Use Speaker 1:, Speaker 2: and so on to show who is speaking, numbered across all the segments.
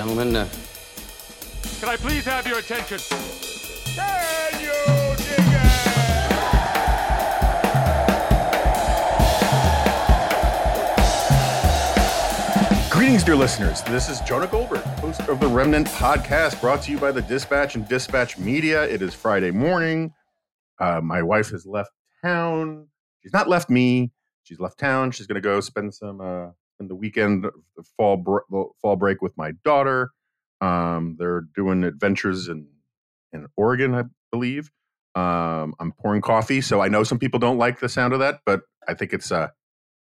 Speaker 1: Gentlemen, uh,
Speaker 2: Can I please have your attention? Can you dig it?
Speaker 3: Greetings, dear listeners. This is Jonah Goldberg, host of the Remnant Podcast, brought to you by the Dispatch and Dispatch Media. It is Friday morning. Uh, my wife has left town. She's not left me. She's left town. She's going to go spend some uh, the weekend, fall fall break with my daughter. Um, they're doing adventures in in Oregon, I believe. Um, I'm pouring coffee, so I know some people don't like the sound of that, but I think it's uh,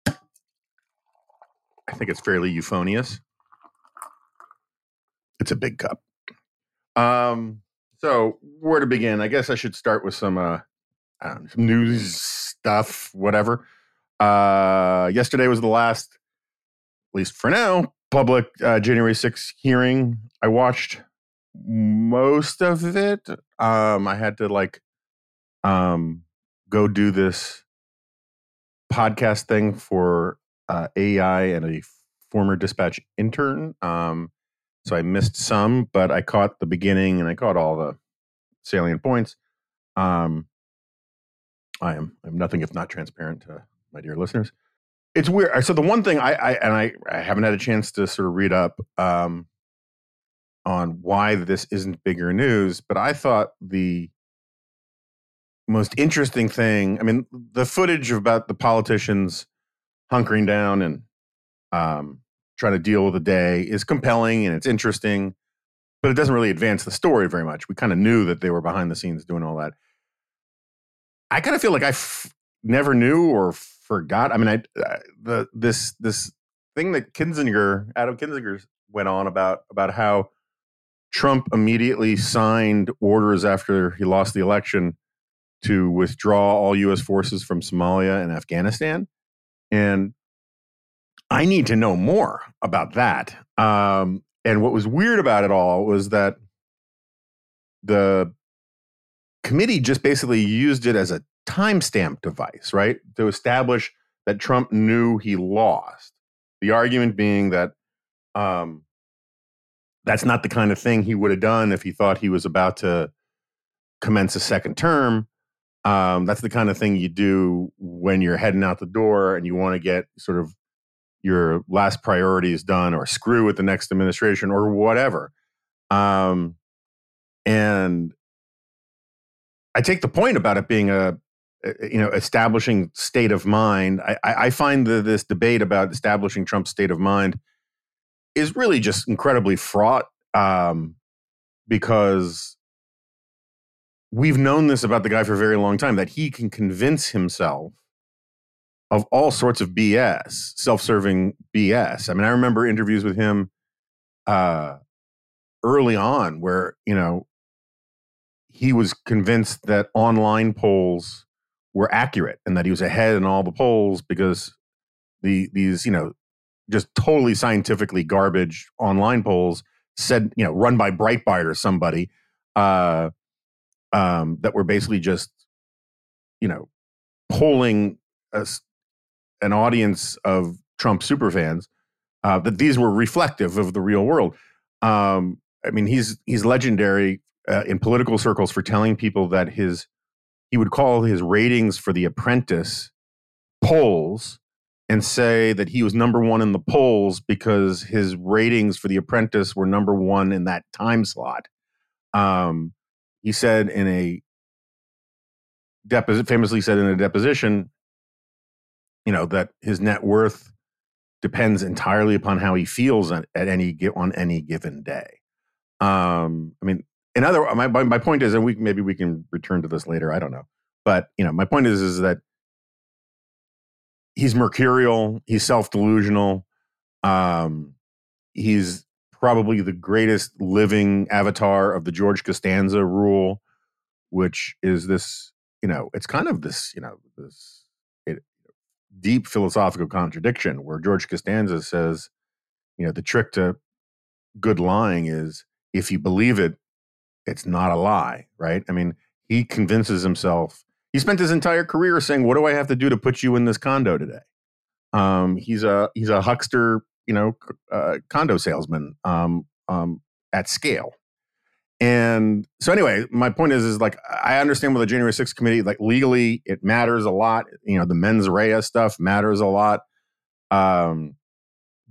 Speaker 3: I think it's fairly euphonious. It's a big cup. Um, so where to begin? I guess I should start with some uh, know, some news stuff, whatever. Uh, yesterday was the last, at least for now, public uh, January 6th hearing. I watched most of it. Um, I had to like um go do this podcast thing for uh, AI and a former dispatch intern. Um, so I missed some, but I caught the beginning and I caught all the salient points. Um, I am I'm nothing if not transparent to my dear listeners. It's weird. So the one thing I, I and I, I haven't had a chance to sort of read up um, on why this isn't bigger news, but I thought the most interesting thing. I mean, the footage about the politicians hunkering down and um, trying to deal with the day is compelling and it's interesting, but it doesn't really advance the story very much. We kind of knew that they were behind the scenes doing all that. I kind of feel like I f- never knew or forgot. I mean, I uh, the this this thing that Kinzinger, Adam Kinzinger, went on about about how Trump immediately signed orders after he lost the election to withdraw all U.S. forces from Somalia and Afghanistan, and I need to know more about that. Um, and what was weird about it all was that the committee just basically used it as a timestamp device, right? To establish that Trump knew he lost. The argument being that um, that's not the kind of thing he would have done if he thought he was about to commence a second term. Um, that's the kind of thing you do when you're heading out the door and you want to get sort of your last priorities done or screw with the next administration or whatever. Um, and I take the point about it being a, you know, establishing state of mind. I, I find that this debate about establishing Trump's state of mind is really just incredibly fraught um, because we've known this about the guy for a very long time that he can convince himself of all sorts of BS, self-serving BS. I mean, I remember interviews with him uh, early on where you know he was convinced that online polls were accurate and that he was ahead in all the polls because the these you know just totally scientifically garbage online polls said you know run by Breitbart or somebody uh, um, that were basically just you know polling us an audience of Trump superfans uh, that these were reflective of the real world. Um, I mean, he's he's legendary uh, in political circles for telling people that his he would call his ratings for The Apprentice polls and say that he was number one in the polls because his ratings for The Apprentice were number one in that time slot. Um, he said in a deposit, famously said in a deposition, you know, that his net worth depends entirely upon how he feels at, at any on any given day. Um, I mean, in other my, my point is, and we maybe we can return to this later. I don't know, but you know, my point is is that he's mercurial, he's self delusional, um, he's probably the greatest living avatar of the George Costanza rule, which is this, you know, it's kind of this, you know, this it, deep philosophical contradiction where George Costanza says, you know, the trick to good lying is if you believe it, it's not a lie, right? I mean, he convinces himself. He spent his entire career saying, "What do I have to do to put you in this condo today?" Um, he's a he's a huckster, you know, uh, condo salesman um, um, at scale. And so, anyway, my point is, is like I understand with the January 6th committee, like legally, it matters a lot. You know, the mens rea stuff matters a lot. Um,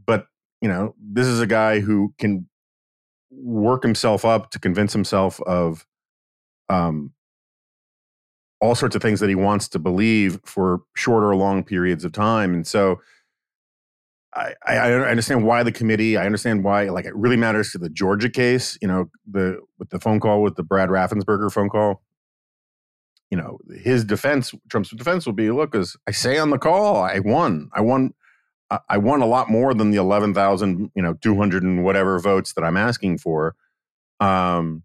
Speaker 3: but you know, this is a guy who can work himself up to convince himself of um, all sorts of things that he wants to believe for short or long periods of time. And so I, I understand why the committee, I understand why, like, it really matters to the Georgia case, you know, the, with the phone call with the Brad Raffensperger phone call. You know, his defense, Trump's defense will be, look, as I say on the call, I won. I won. I won a lot more than the 11,000, you know, 200 and whatever votes that I'm asking for. Um,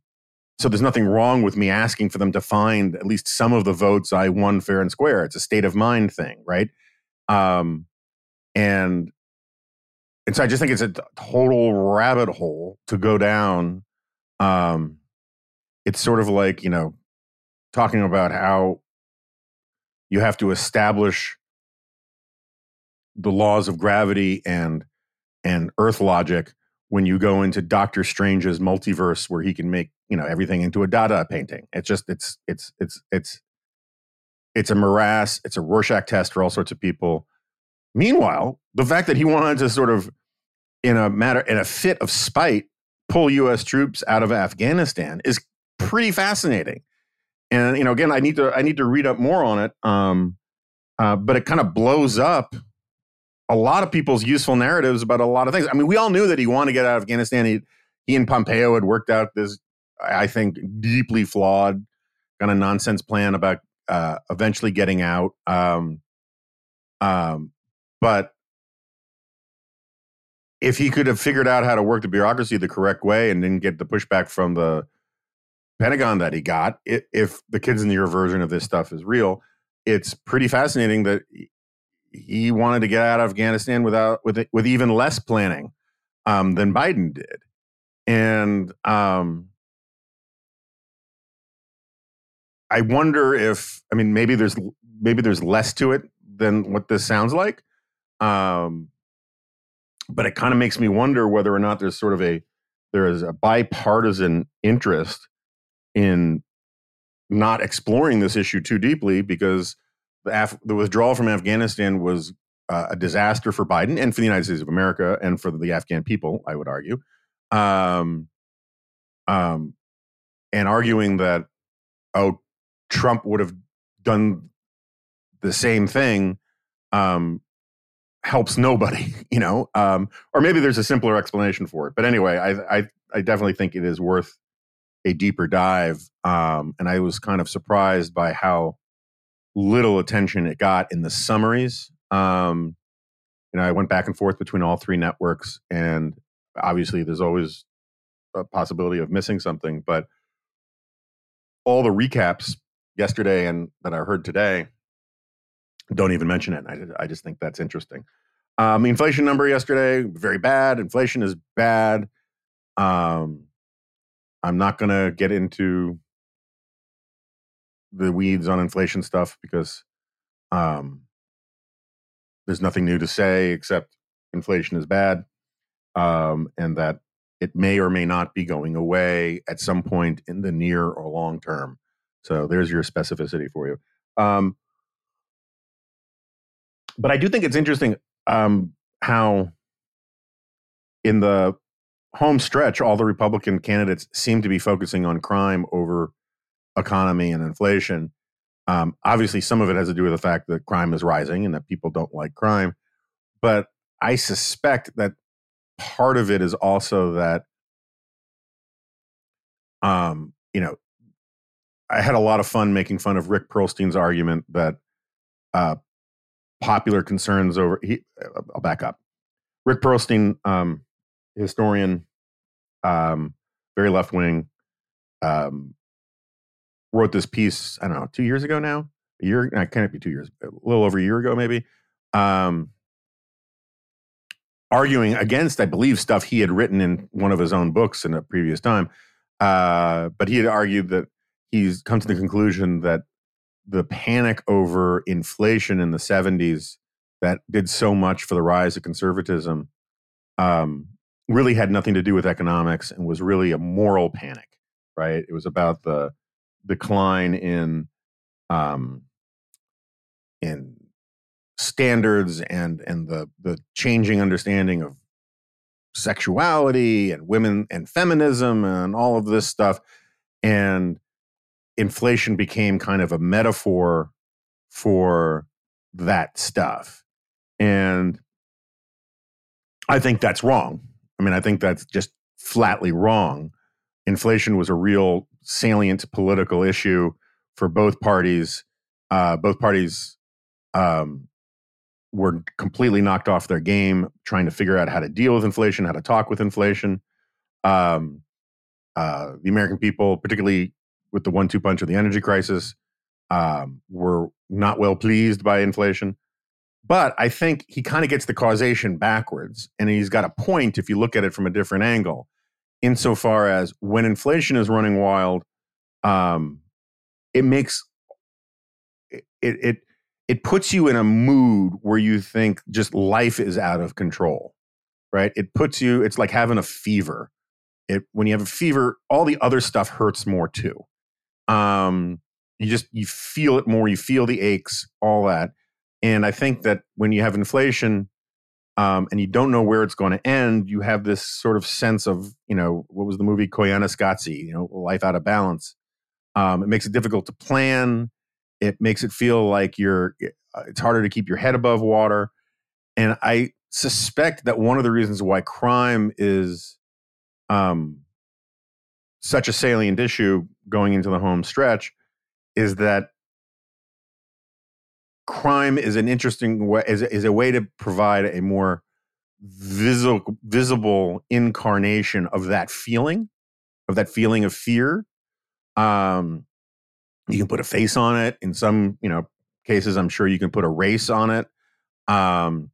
Speaker 3: so there's nothing wrong with me asking for them to find at least some of the votes I won fair and square. It's a state of mind thing, right? Um, and and so I just think it's a total rabbit hole to go down. Um, it's sort of like you know talking about how you have to establish the laws of gravity and and earth logic when you go into Doctor Strange's multiverse where he can make, you know, everything into a Dada painting. It's just it's it's it's it's it's a morass, it's a Rorschach test for all sorts of people. Meanwhile, the fact that he wanted to sort of in a matter in a fit of spite pull US troops out of Afghanistan is pretty fascinating. And you know, again, I need to I need to read up more on it. Um, uh, but it kind of blows up a lot of people's useful narratives about a lot of things. I mean, we all knew that he wanted to get out of Afghanistan. He, he and Pompeo had worked out this, I think, deeply flawed kind of nonsense plan about uh, eventually getting out. Um, um, but if he could have figured out how to work the bureaucracy the correct way and didn't get the pushback from the Pentagon that he got, if the Kinzinger version of this stuff is real, it's pretty fascinating that he wanted to get out of Afghanistan without with with even less planning um, than Biden did, and um, I wonder if I mean maybe there's maybe there's less to it than what this sounds like, um, but it kind of makes me wonder whether or not there's sort of a there is a bipartisan interest in not exploring this issue too deeply because Af- the withdrawal from Afghanistan was uh, a disaster for Biden and for the United States of America and for the Afghan people, I would argue. Um, um, and arguing that, oh, Trump would have done the same thing um, helps nobody, you know? Um, or maybe there's a simpler explanation for it. But anyway, I, I, I definitely think it is worth a deeper dive. Um, and I was kind of surprised by how little attention it got in the summaries. Um, you know, I went back and forth between all three networks, and obviously, there's always a possibility of missing something. But all the recaps yesterday and that I heard today don't even mention it. I, I just think that's interesting. Um, the inflation number yesterday very bad. Inflation is bad. Um, I'm not going to get into the weeds on inflation stuff because um, there's nothing new to say except inflation is bad um, and that it may or may not be going away at some point in the near or long term. So there's your specificity for you. Um, but I do think it's interesting um, how in the home stretch, all the Republican candidates seem to be focusing on crime over economy and inflation. Um, obviously, some of it has to do with the fact that crime is rising and that people don't like crime. But I suspect that part of it is also that, um, you know, I had a lot of fun making fun of Rick Perlstein's argument that uh, popular concerns over. He, I'll back up. Rick Perlstein, um, historian, um, very left wing, um, wrote this piece. I don't know, two years ago now. A year? I can't be two years. A little over a year ago, maybe. Um, arguing against, I believe, stuff he had written in one of his own books in a previous time. Uh, but he had argued that he's come to the conclusion that the panic over inflation in the 70s that did so much for the rise of conservatism um, really had nothing to do with economics and was really a moral panic, right? It was about the decline in um, in standards and and the the changing understanding of sexuality and women and feminism and all of this stuff and inflation became kind of a metaphor for that stuff. And i think that's wrong. I mean i think that's just flatly wrong. Inflation was a real salient political issue for both parties uh, both parties um, were completely knocked off their game trying to figure out how to deal with inflation, how to talk with inflation. Um, uh, the American people, particularly with the one-two punch of the energy crisis, um, were not well pleased by inflation. But I think he kind of gets the causation backwards, and he's got a point if you look at it from a different angle. Insofar as when inflation is running wild, um, it makes it, it it puts you in a mood where you think just life is out of control, right? It puts you, it's like having a fever. It, when you have a fever, all the other stuff hurts more too. Um, you just, you feel it more, you feel the aches, all that. And I think that when you have inflation, um, and you don't know where it's going to end, you have this sort of sense of, you know, what was the movie Koyaanisqatsi, you know, life out of balance. Um, it makes it difficult to plan it makes it feel like you're, uh, it's harder to keep your head above water. And I suspect that one of the reasons why crime is um, such a salient issue going into the home stretch is that crime is an interesting way is, is a way to provide a more visible visible incarnation of that feeling of that feeling of fear um you can put a face on it. In some, you know, cases, I'm sure you can put a race on it. Um,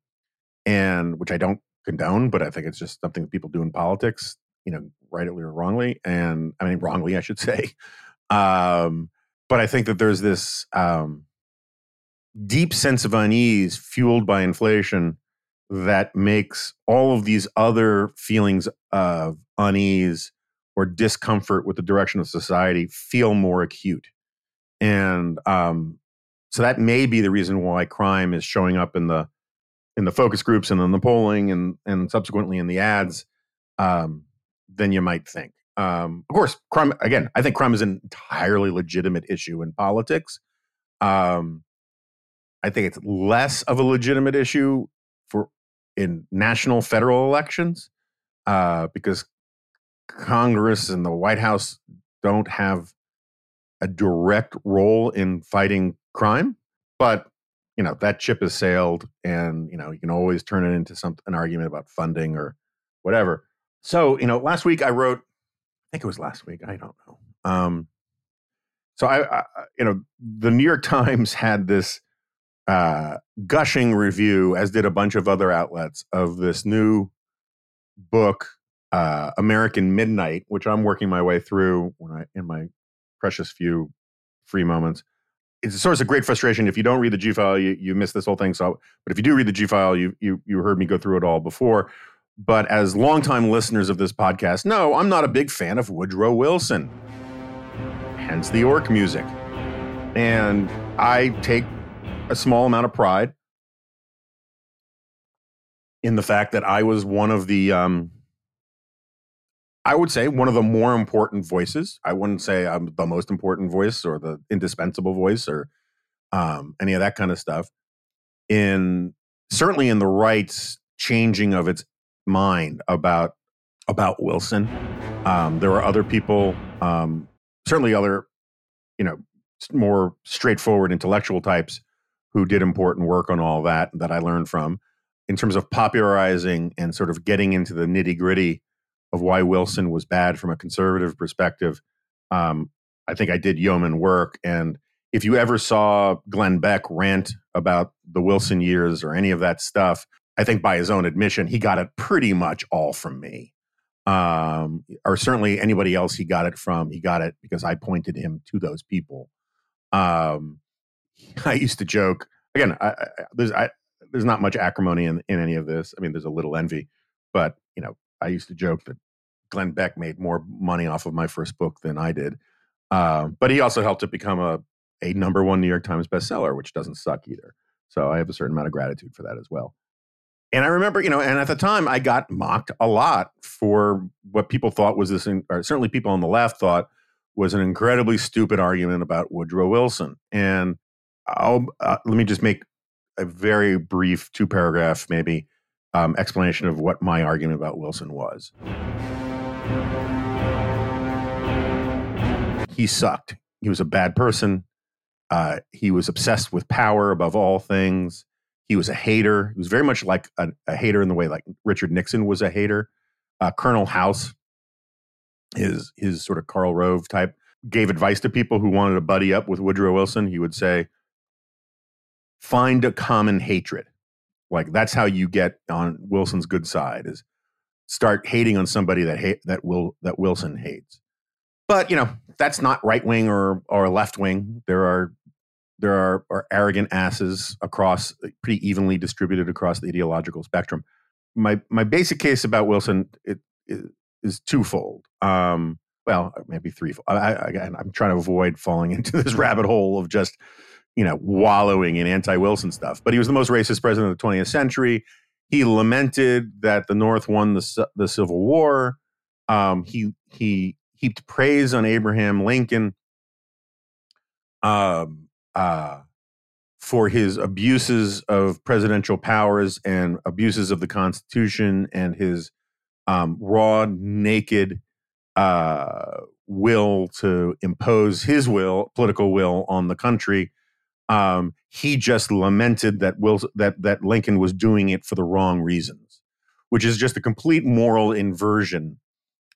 Speaker 3: and which I don't condone, but I think it's just something that people do in politics, you know, rightly or wrongly. And I mean, wrongly, I should say. Um, but I think that there's this um, deep sense of unease fueled by inflation that makes all of these other feelings of unease or discomfort with the direction of society feel more acute and um, so that may be the reason why crime is showing up in the in the focus groups and in the polling and and subsequently in the ads um, than you might think. Um, of course, crime again. I think crime is an entirely legitimate issue in politics. Um, I think it's less of a legitimate issue for in national federal elections uh, because Congress and the White House don't have a direct role in fighting crime, but you know that ship has sailed, and you know you can always turn it into some an argument about funding or whatever. So you know, last week I wrote, I think it was last week, I don't know. Um, so I, I you know, the New York Times had this uh, gushing review, as did a bunch of other outlets, of this new book, uh, American Midnight, which I'm working my way through when I in my precious few free moments. It's a source of great frustration. If you don't read the G file, you, you miss this whole thing. So, but if you do read the G file, you, you, you heard me go through it all before. But as longtime listeners of this podcast know, I'm not a big fan of Woodrow Wilson, hence the orc music. And I take a small amount of pride in the fact that I was one of the um, I would say one of the more important voices. I wouldn't say I'm the most important voice or the indispensable voice or um, any of that kind of stuff. In certainly in the rights changing of its mind about about Wilson. Um, there were other people, um, certainly other, you know, more straightforward intellectual types who did important work on all that that I learned from in terms of popularizing and sort of getting into the nitty gritty of why Wilson was bad from a conservative perspective. Um, I think I did yeoman work. And if you ever saw Glenn Beck rant about the Wilson years or any of that stuff, I think by his own admission, he got it pretty much all from me. Um, or certainly anybody else he got it from. He got it because I pointed him to those people. Um, I used to joke again. I, I, there's I, there's not much acrimony in, in any of this. I mean, there's a little envy, but you know, I used to joke that Glenn Beck made more money off of my first book than I did. Uh, but he also helped it become a a number one New York Times bestseller, which doesn't suck either. So I have a certain amount of gratitude for that as well. And I remember, you know, and at the time I got mocked a lot for what people thought was this, or certainly people on the left thought was an incredibly stupid argument about Woodrow Wilson. And I'll, uh, let me just make a very brief two paragraph, maybe, um, explanation of what my argument about Wilson was. He sucked. He was a bad person. Uh, he was obsessed with power above all things. He was a hater. He was very much like a, a hater in the way like Richard Nixon was a hater. Uh, Colonel House, his his sort of Karl Rove type, gave advice to people who wanted to buddy up with Woodrow Wilson. He would say, "Find a common hatred." Like that's how you get on Wilson's good side is start hating on somebody that hate that will that Wilson hates. But you know that's not right wing or or left wing. There are there are, are arrogant asses across pretty evenly distributed across the ideological spectrum. My my basic case about Wilson it, it is twofold. Um, well, maybe threefold. I, I, I'm trying to avoid falling into this rabbit hole of just you know wallowing in anti-Wilson stuff. But he was the most racist president of the 20th century. He lamented that the North won the the Civil War. Um, he he heaped praise on Abraham Lincoln um, uh, for his abuses of presidential powers and abuses of the Constitution and his um, raw, naked uh, will to impose his will, political will, on the country. Um, he just lamented that Will that that Lincoln was doing it for the wrong reasons, which is just a complete moral inversion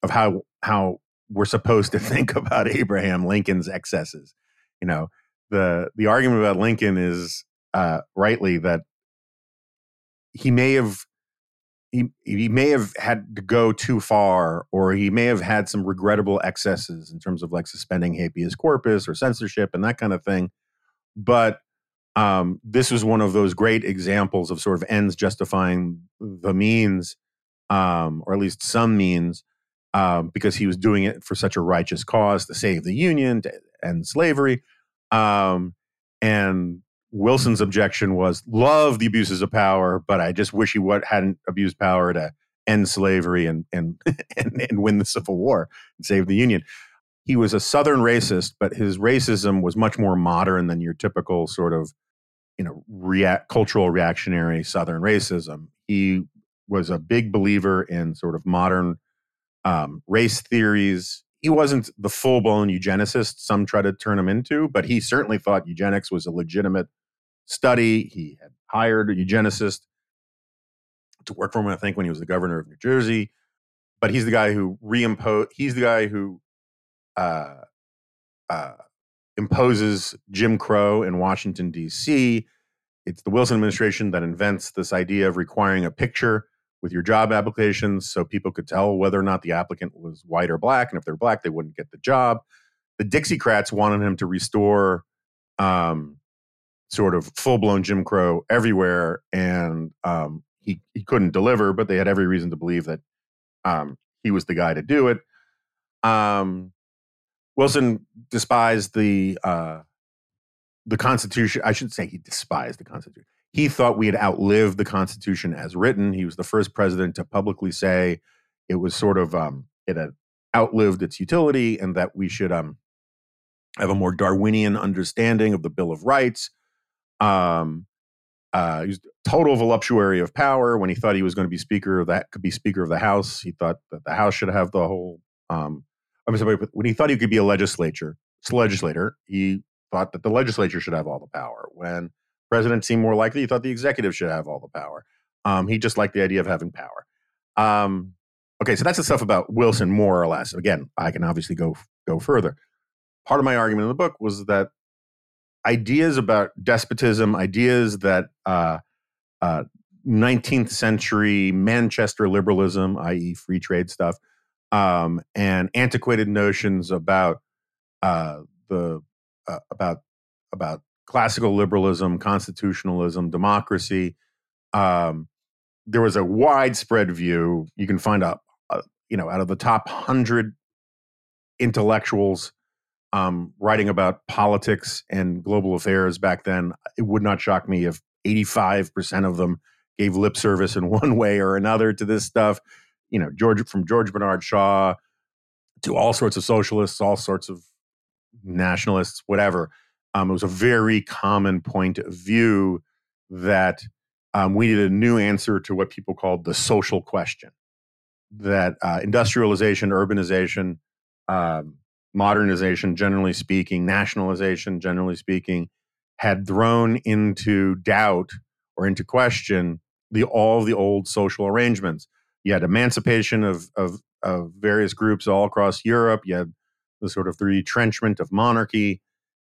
Speaker 3: of how how we're supposed to think about Abraham Lincoln's excesses. You know, the the argument about Lincoln is uh, rightly that he may have he he may have had to go too far, or he may have had some regrettable excesses in terms of like suspending habeas corpus or censorship and that kind of thing. But um, this was one of those great examples of sort of ends justifying the means, um, or at least some means, um, because he was doing it for such a righteous cause to save the Union, to end slavery. Um, and Wilson's objection was love the abuses of power, but I just wish he would, hadn't abused power to end slavery and, and, and, and win the Civil War and save the Union. He was a Southern racist, but his racism was much more modern than your typical sort of, you know, cultural reactionary Southern racism. He was a big believer in sort of modern um, race theories. He wasn't the full blown eugenicist some try to turn him into, but he certainly thought eugenics was a legitimate study. He had hired a eugenicist to work for him, I think, when he was the governor of New Jersey. But he's the guy who reimposed, he's the guy who uh, uh, imposes Jim Crow in Washington, D.C. It's the Wilson administration that invents this idea of requiring a picture with your job applications so people could tell whether or not the applicant was white or black. And if they're black, they wouldn't get the job. The Dixiecrats wanted him to restore um, sort of full blown Jim Crow everywhere. And um, he, he couldn't deliver, but they had every reason to believe that um, he was the guy to do it. Um, Wilson despised the uh, the Constitution. I shouldn't say he despised the Constitution he thought we had outlived the Constitution as written. He was the first president to publicly say it was sort of um, it had outlived its utility, and that we should um, have a more Darwinian understanding of the Bill of Rights. Um, uh, he was total voluptuary of power. When he thought he was going to be speaker that, could be speaker of the House. He thought that the House should have the whole. Um, I'm sorry, when he thought he could be a legislature, legislator, he thought that the legislature should have all the power. When president seemed more likely, he thought the executive should have all the power. Um, he just liked the idea of having power. Um, okay, so that's the stuff about Wilson, more or less. Again, I can obviously go go further. Part of my argument in the book was that ideas about despotism, ideas that uh, uh, 19th century Manchester liberalism, i.e., free trade stuff, um, and antiquated notions about uh, the uh, about about classical liberalism, constitutionalism, democracy. Um, there was a widespread view. You can find a you know out of the top hundred intellectuals um, writing about politics and global affairs back then. It would not shock me if eighty five percent of them gave lip service in one way or another to this stuff. You know, George from George Bernard Shaw to all sorts of socialists, all sorts of nationalists, whatever. Um, it was a very common point of view that um, we needed a new answer to what people called the social question. That uh, industrialization, urbanization, um, modernization, generally speaking, nationalization, generally speaking, had thrown into doubt or into question the all the old social arrangements. You had emancipation of, of, of various groups all across Europe. You had the sort of the retrenchment of monarchy.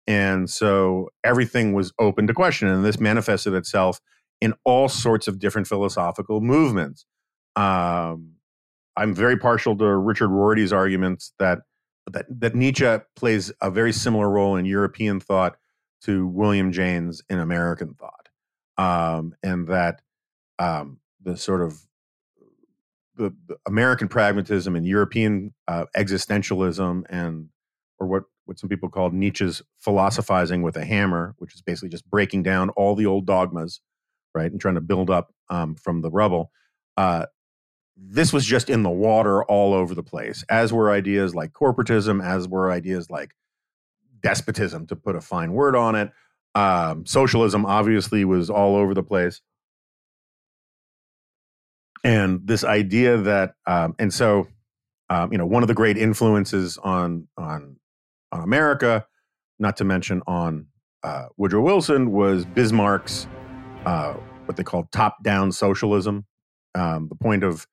Speaker 3: And so everything was open to question. And this manifested itself in all sorts of different philosophical movements. Um, I'm very partial to Richard Rorty's arguments that, that, that Nietzsche plays a very similar role in European thought to William James in American thought. Um, and that um, the sort of American pragmatism and European uh, existentialism and or what what some people call Nietzsche's philosophizing with a hammer, which is basically just breaking down all the old dogmas, right, and trying to build up um, from the rubble. Uh, this was just in the water all over the place, as were ideas like corporatism, as were ideas like despotism, to put a fine word on it. Um, socialism obviously was all over the place and this idea that um, and so um, you know one of the great influences on on on America, not to mention on uh, Woodrow Wilson, was Bismarck's uh, what they call top down socialism. Um, the point of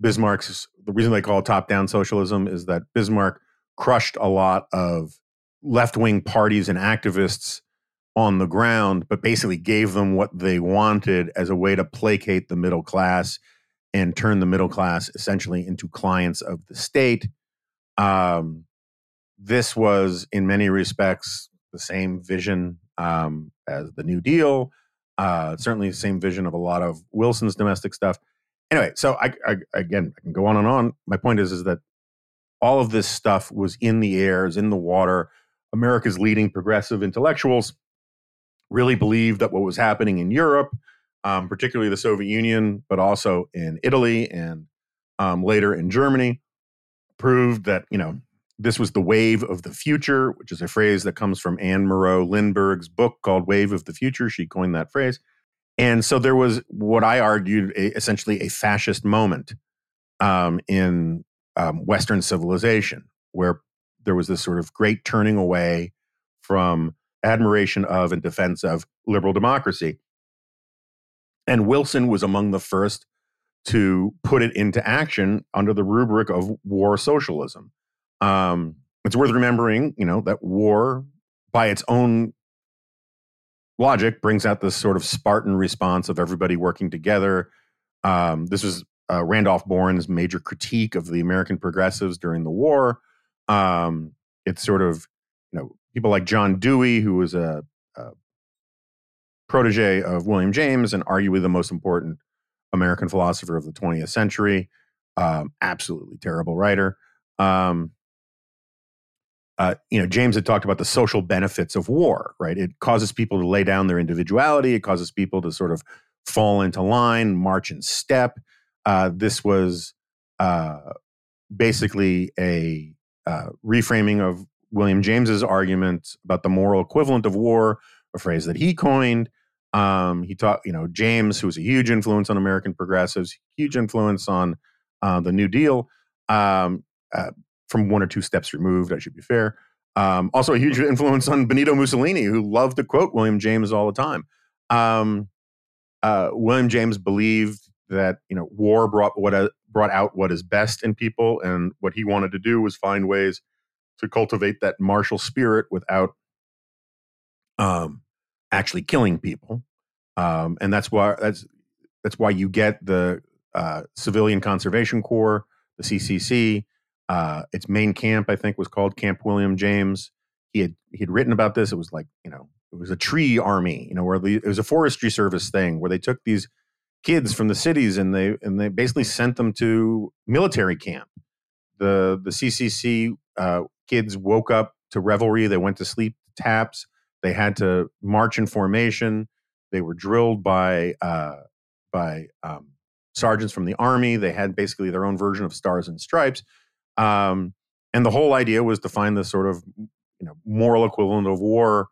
Speaker 3: Bismarck's the reason they call it top down socialism is that Bismarck crushed a lot of left wing parties and activists on the ground, but basically gave them what they wanted as a way to placate the middle class and turn the middle class essentially into clients of the state. Um, this was, in many respects, the same vision um, as the New Deal. Uh, certainly, the same vision of a lot of Wilson's domestic stuff. Anyway, so I, I again I can go on and on. My point is, is that all of this stuff was in the air, is in the water. America's leading progressive intellectuals really believed that what was happening in Europe um, particularly the Soviet Union, but also in Italy and um, later in Germany, proved that you know this was the wave of the future, which is a phrase that comes from Anne Morrow Lindbergh's book called "Wave of the Future." She coined that phrase, and so there was what I argued a, essentially a fascist moment um, in um, Western civilization, where there was this sort of great turning away from admiration of and defense of liberal democracy and Wilson was among the first to put it into action under the rubric of war socialism. Um, it's worth remembering, you know, that war, by its own logic, brings out this sort of Spartan response of everybody working together. Um, this was uh, Randolph Bourne's major critique of the American progressives during the war. Um, it's sort of, you know, people like John Dewey, who was a, a protege of William James and arguably the most important American philosopher of the 20th century. Um, absolutely terrible writer. Um, uh, you know, James had talked about the social benefits of war, right? It causes people to lay down their individuality. It causes people to sort of fall into line, march in step. Uh, this was uh, basically a uh, reframing of William James's argument about the moral equivalent of war, a phrase that he coined. Um, he taught, you know, James, who was a huge influence on American progressives, huge influence on uh, the New Deal, um, uh, from one or two steps removed, I should be fair. Um, also, a huge influence on Benito Mussolini, who loved to quote William James all the time. Um, uh, William James believed that you know war brought what uh, brought out what is best in people, and what he wanted to do was find ways to cultivate that martial spirit without um, actually killing people. Um, and that's why that's that's why you get the uh, Civilian Conservation Corps, the CCC. Uh, its main camp, I think, was called Camp William James. He had he had written about this. It was like you know it was a tree army, you know, where the, it was a forestry service thing where they took these kids from the cities and they and they basically sent them to military camp. The the CCC uh, kids woke up to revelry. They went to sleep taps. They had to march in formation. They were drilled by uh, by um, sergeants from the army. They had basically their own version of stars and stripes. Um, and the whole idea was to find the sort of you know moral equivalent of war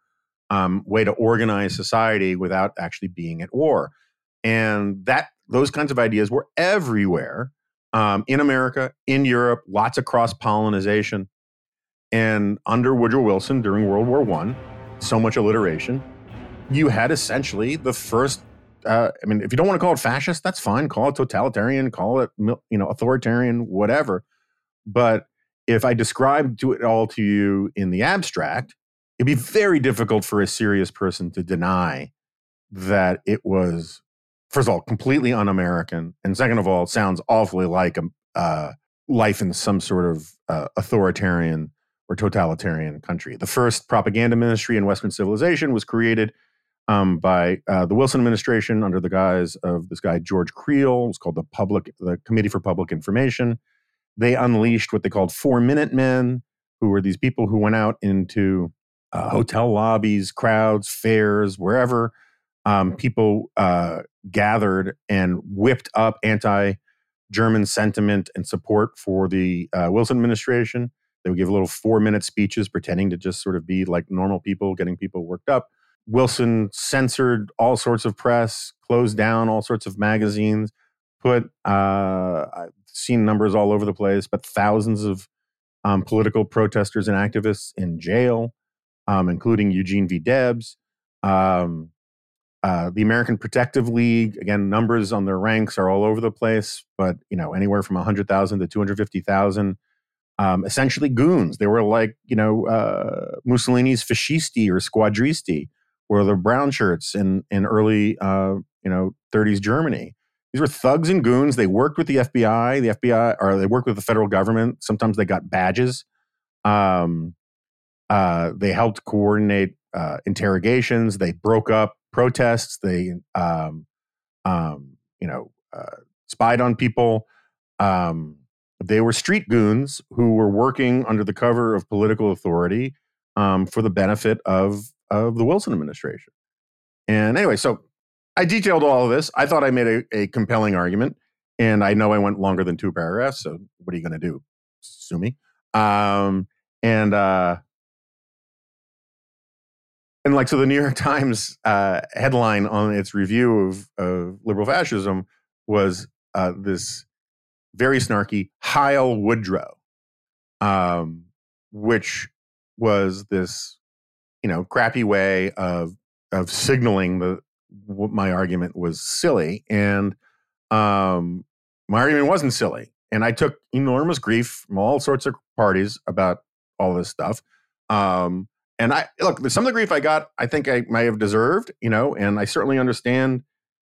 Speaker 3: um, way to organize society without actually being at war. And that those kinds of ideas were everywhere um, in America, in Europe, lots of cross pollination. And under Woodrow Wilson during World War One, so much alliteration, you had essentially the first. Uh, I mean, if you don't want to call it fascist, that's fine. Call it totalitarian, call it you know authoritarian, whatever. But if I described it all to you in the abstract, it'd be very difficult for a serious person to deny that it was, first of all, completely un-American, and second of all, it sounds awfully like a uh, life in some sort of uh, authoritarian or totalitarian country. The first propaganda ministry in Western civilization was created um, by uh, the Wilson administration under the guise of this guy George Creel. It was called the Public, the Committee for Public Information. They unleashed what they called Four Minute Men, who were these people who went out into uh, hotel lobbies, crowds, fairs, wherever um, people uh, gathered and whipped up anti German sentiment and support for the uh, Wilson administration. They would give little four minute speeches pretending to just sort of be like normal people, getting people worked up. Wilson censored all sorts of press, closed down all sorts of magazines, put, uh, I've seen numbers all over the place, but thousands of um, political protesters and activists in jail, um, including Eugene V. Debs. Um, uh, the American Protective League, again, numbers on their ranks are all over the place, but you know anywhere from 100,000 to 250,000 um, essentially goons. They were like, you know, uh, Mussolini's fascisti or squadristi, or the brown shirts in, in early, uh, you know, 30s Germany. These were thugs and goons. They worked with the FBI, the FBI, or they worked with the federal government. Sometimes they got badges. Um, uh, they helped coordinate uh, interrogations. They broke up protests. They, um, um, you know, uh, spied on people. Um, they were street goons who were working under the cover of political authority um, for the benefit of of the Wilson administration. And anyway, so I detailed all of this. I thought I made a, a compelling argument, and I know I went longer than two paragraphs. So what are you going to do? Sue me. Um, and uh, and like so, the New York Times uh, headline on its review of, of liberal fascism was uh, this very snarky Heil Woodrow, um, which was this, you know, crappy way of of signaling the my argument was silly, and um, my argument wasn't silly, and I took enormous grief from all sorts of parties about all this stuff. Um, and I look, some of the grief I got, I think I may have deserved, you know, and I certainly understand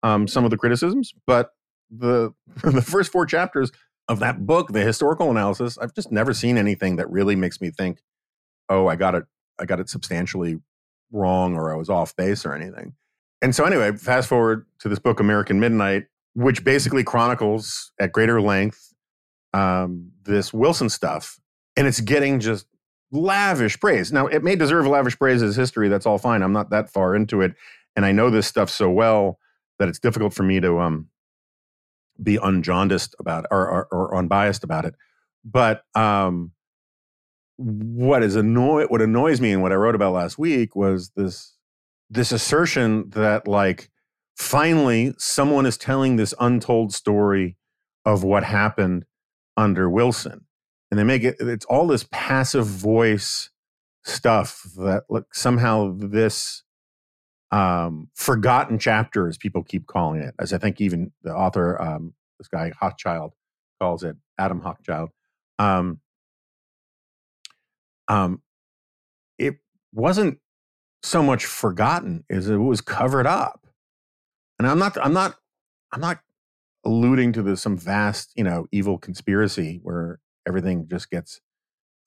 Speaker 3: um, some of the criticisms, but the the first four chapters of that book, the historical analysis, I've just never seen anything that really makes me think, oh, I got it, I got it substantially wrong or I was off base or anything. And so anyway, fast forward to this book, American Midnight, which basically chronicles at greater length um, this Wilson stuff, and it's getting just lavish praise. Now, it may deserve lavish praise as history. That's all fine. I'm not that far into it, and I know this stuff so well that it's difficult for me to um, be unjaundiced about or, or, or unbiased about it. But um, what is annoy what annoys me and what I wrote about last week was this this assertion that like finally someone is telling this untold story of what happened under Wilson. And they make it, it's all this passive voice stuff that like, somehow this um, forgotten chapter, as people keep calling it, as I think even the author, um, this guy Hochschild, calls it, Adam Hochschild. Um, um, it wasn't so much forgotten as it was covered up. And I'm not, I'm not, I'm not alluding to the, some vast, you know, evil conspiracy where everything just gets,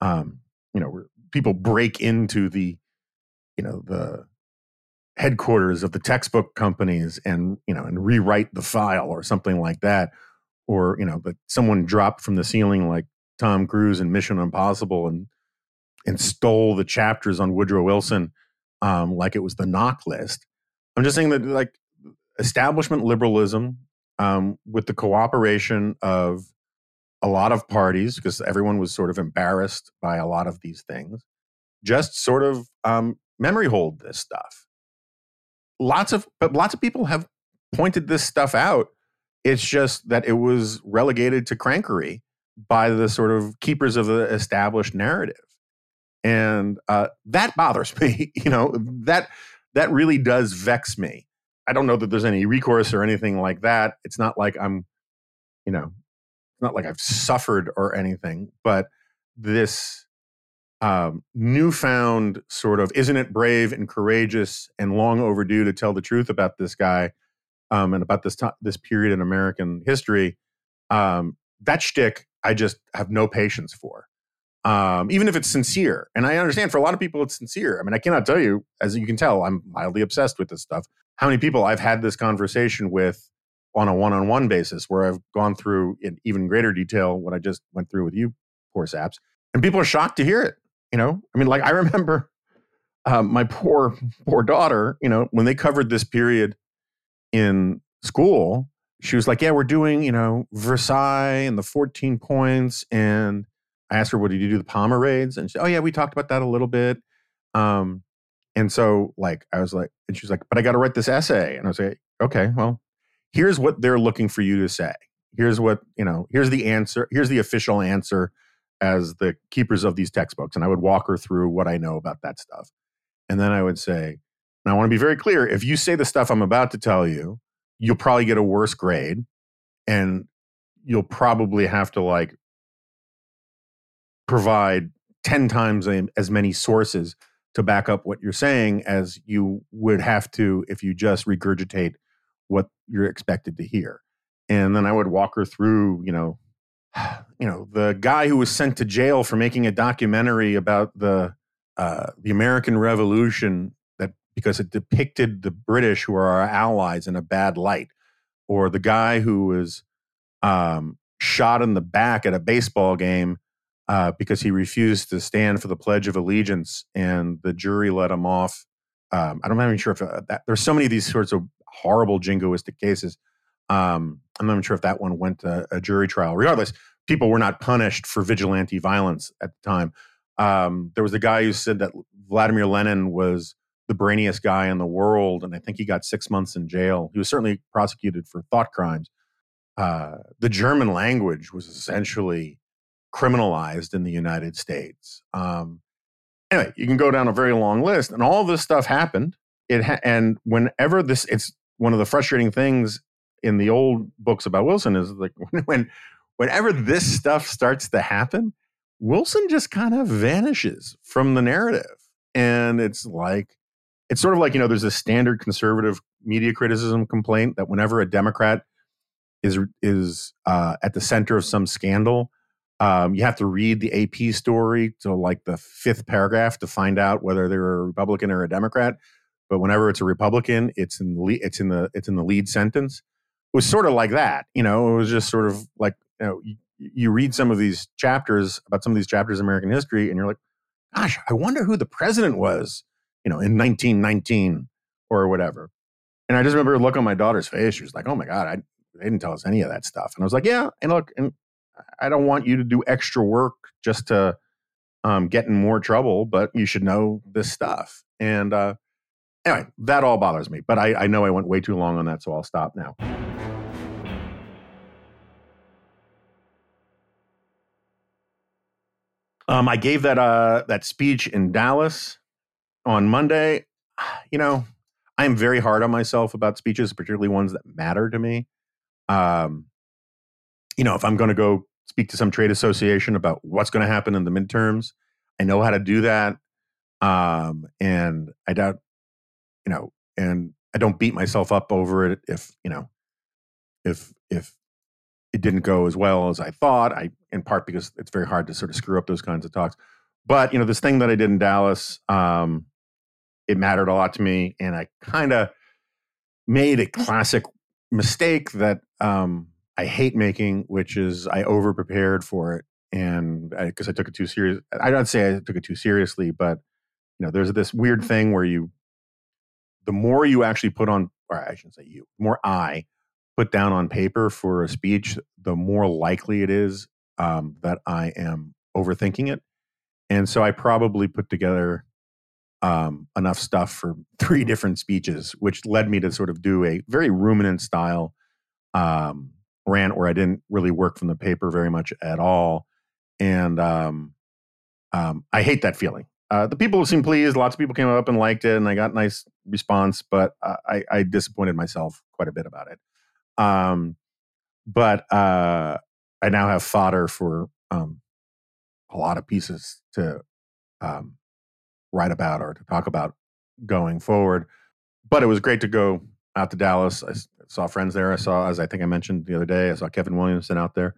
Speaker 3: um, you know, where people break into the, you know, the headquarters of the textbook companies and, you know, and rewrite the file or something like that. Or, you know, that someone dropped from the ceiling like Tom Cruise in Mission Impossible and and stole the chapters on Woodrow Wilson um, like it was the NOC list. I'm just saying that like establishment liberalism um, with the cooperation of a lot of parties because everyone was sort of embarrassed by a lot of these things just sort of um, memory hold this stuff lots of but lots of people have pointed this stuff out it's just that it was relegated to crankery by the sort of keepers of the established narrative and uh, that bothers me. You know that that really does vex me. I don't know that there's any recourse or anything like that. It's not like I'm, you know, it's not like I've suffered or anything. But this um, newfound sort of isn't it brave and courageous and long overdue to tell the truth about this guy um, and about this this period in American history. Um, that shtick, I just have no patience for um, even if it's sincere. And I understand for a lot of people, it's sincere. I mean, I cannot tell you, as you can tell, I'm mildly obsessed with this stuff. How many people I've had this conversation with on a one-on-one basis, where I've gone through in even greater detail what I just went through with you, poor saps, and people are shocked to hear it. You know, I mean, like I remember um, my poor, poor daughter. You know, when they covered this period in school, she was like, "Yeah, we're doing, you know, Versailles and the 14 points and." I asked her, "What did you do the Palmer raids?" And she, "Oh yeah, we talked about that a little bit." Um, and so like I was like, and she was like, "But I got to write this essay," and I was like, "Okay, well, here's what they're looking for you to say. Here's what you know. Here's the answer. Here's the official answer." As the keepers of these textbooks, and I would walk her through what I know about that stuff. And then I would say, and I want to be very clear if you say the stuff I'm about to tell you, you'll probably get a worse grade and you'll probably have to like provide 10 times as many sources to back up what you're saying as you would have to if you just regurgitate what you're expected to hear. And then I would walk her through, you know, you know, the guy who was sent to jail for making a documentary about the uh, the American Revolution that because it depicted the British who are our allies in a bad light, or the guy who was um, shot in the back at a baseball game uh, because he refused to stand for the Pledge of Allegiance, and the jury let him off. Um, I'm not even sure if uh, that, there's so many of these sorts of horrible jingoistic cases. Um, I'm not even sure if that one went to a jury trial. Regardless, people were not punished for vigilante violence at the time. Um, there was a guy who said that Vladimir Lenin was the brainiest guy in the world, and I think he got six months in jail. He was certainly prosecuted for thought crimes. Uh, the German language was essentially criminalized in the United States. Um, anyway, you can go down a very long list, and all this stuff happened. It ha- and whenever this, it's one of the frustrating things in the old books about Wilson is like when, whenever this stuff starts to happen, Wilson just kind of vanishes from the narrative, and it's like it's sort of like you know there's a standard conservative media criticism complaint that whenever a Democrat is is uh, at the center of some scandal, um, you have to read the AP story to like the fifth paragraph to find out whether they're a Republican or a Democrat. But whenever it's a Republican, it's in the lead, it's in the it's in the lead sentence. It was sort of like that, you know. It was just sort of like you know, you, you read some of these chapters about some of these chapters in American history, and you're like, gosh, I wonder who the president was, you know, in 1919 or whatever. And I just remember look on my daughter's face. She was like, "Oh my god, I, they didn't tell us any of that stuff." And I was like, "Yeah." And look, and I don't want you to do extra work just to um, get in more trouble, but you should know this stuff. And uh, anyway, that all bothers me. But I, I know I went way too long on that, so I'll stop now. Um, I gave that uh that speech in Dallas on Monday. You know, I am very hard on myself about speeches, particularly ones that matter to me. Um, you know, if I'm going to go speak to some trade association about what's going to happen in the midterms, I know how to do that. Um, and I doubt, you know, and I don't beat myself up over it if you know, if if it didn't go as well as I thought. I, in part because it's very hard to sort of screw up those kinds of talks. But you know, this thing that I did in Dallas, um, it mattered a lot to me, and I kind of made a classic mistake that um, I hate making, which is I over prepared for it, and because I, I, took it too serious. I don't say I took it too seriously, but you know, there's this weird thing where you, the more you actually put on, or I shouldn't say you, more I put down on paper for a speech, the more likely it is um, that I am overthinking it. And so I probably put together um, enough stuff for three different speeches, which led me to sort of do a very ruminant style um, rant where I didn't really work from the paper very much at all. And um, um I hate that feeling. Uh, the people seemed pleased. Lots of people came up and liked it, and I got nice response. But I, I disappointed myself quite a bit about it. Um, but uh, I now have fodder for um, a lot of pieces to um, write about or to talk about going forward. But it was great to go out to Dallas. I saw friends there. I saw, as I think I mentioned the other day, I saw Kevin Williamson out there.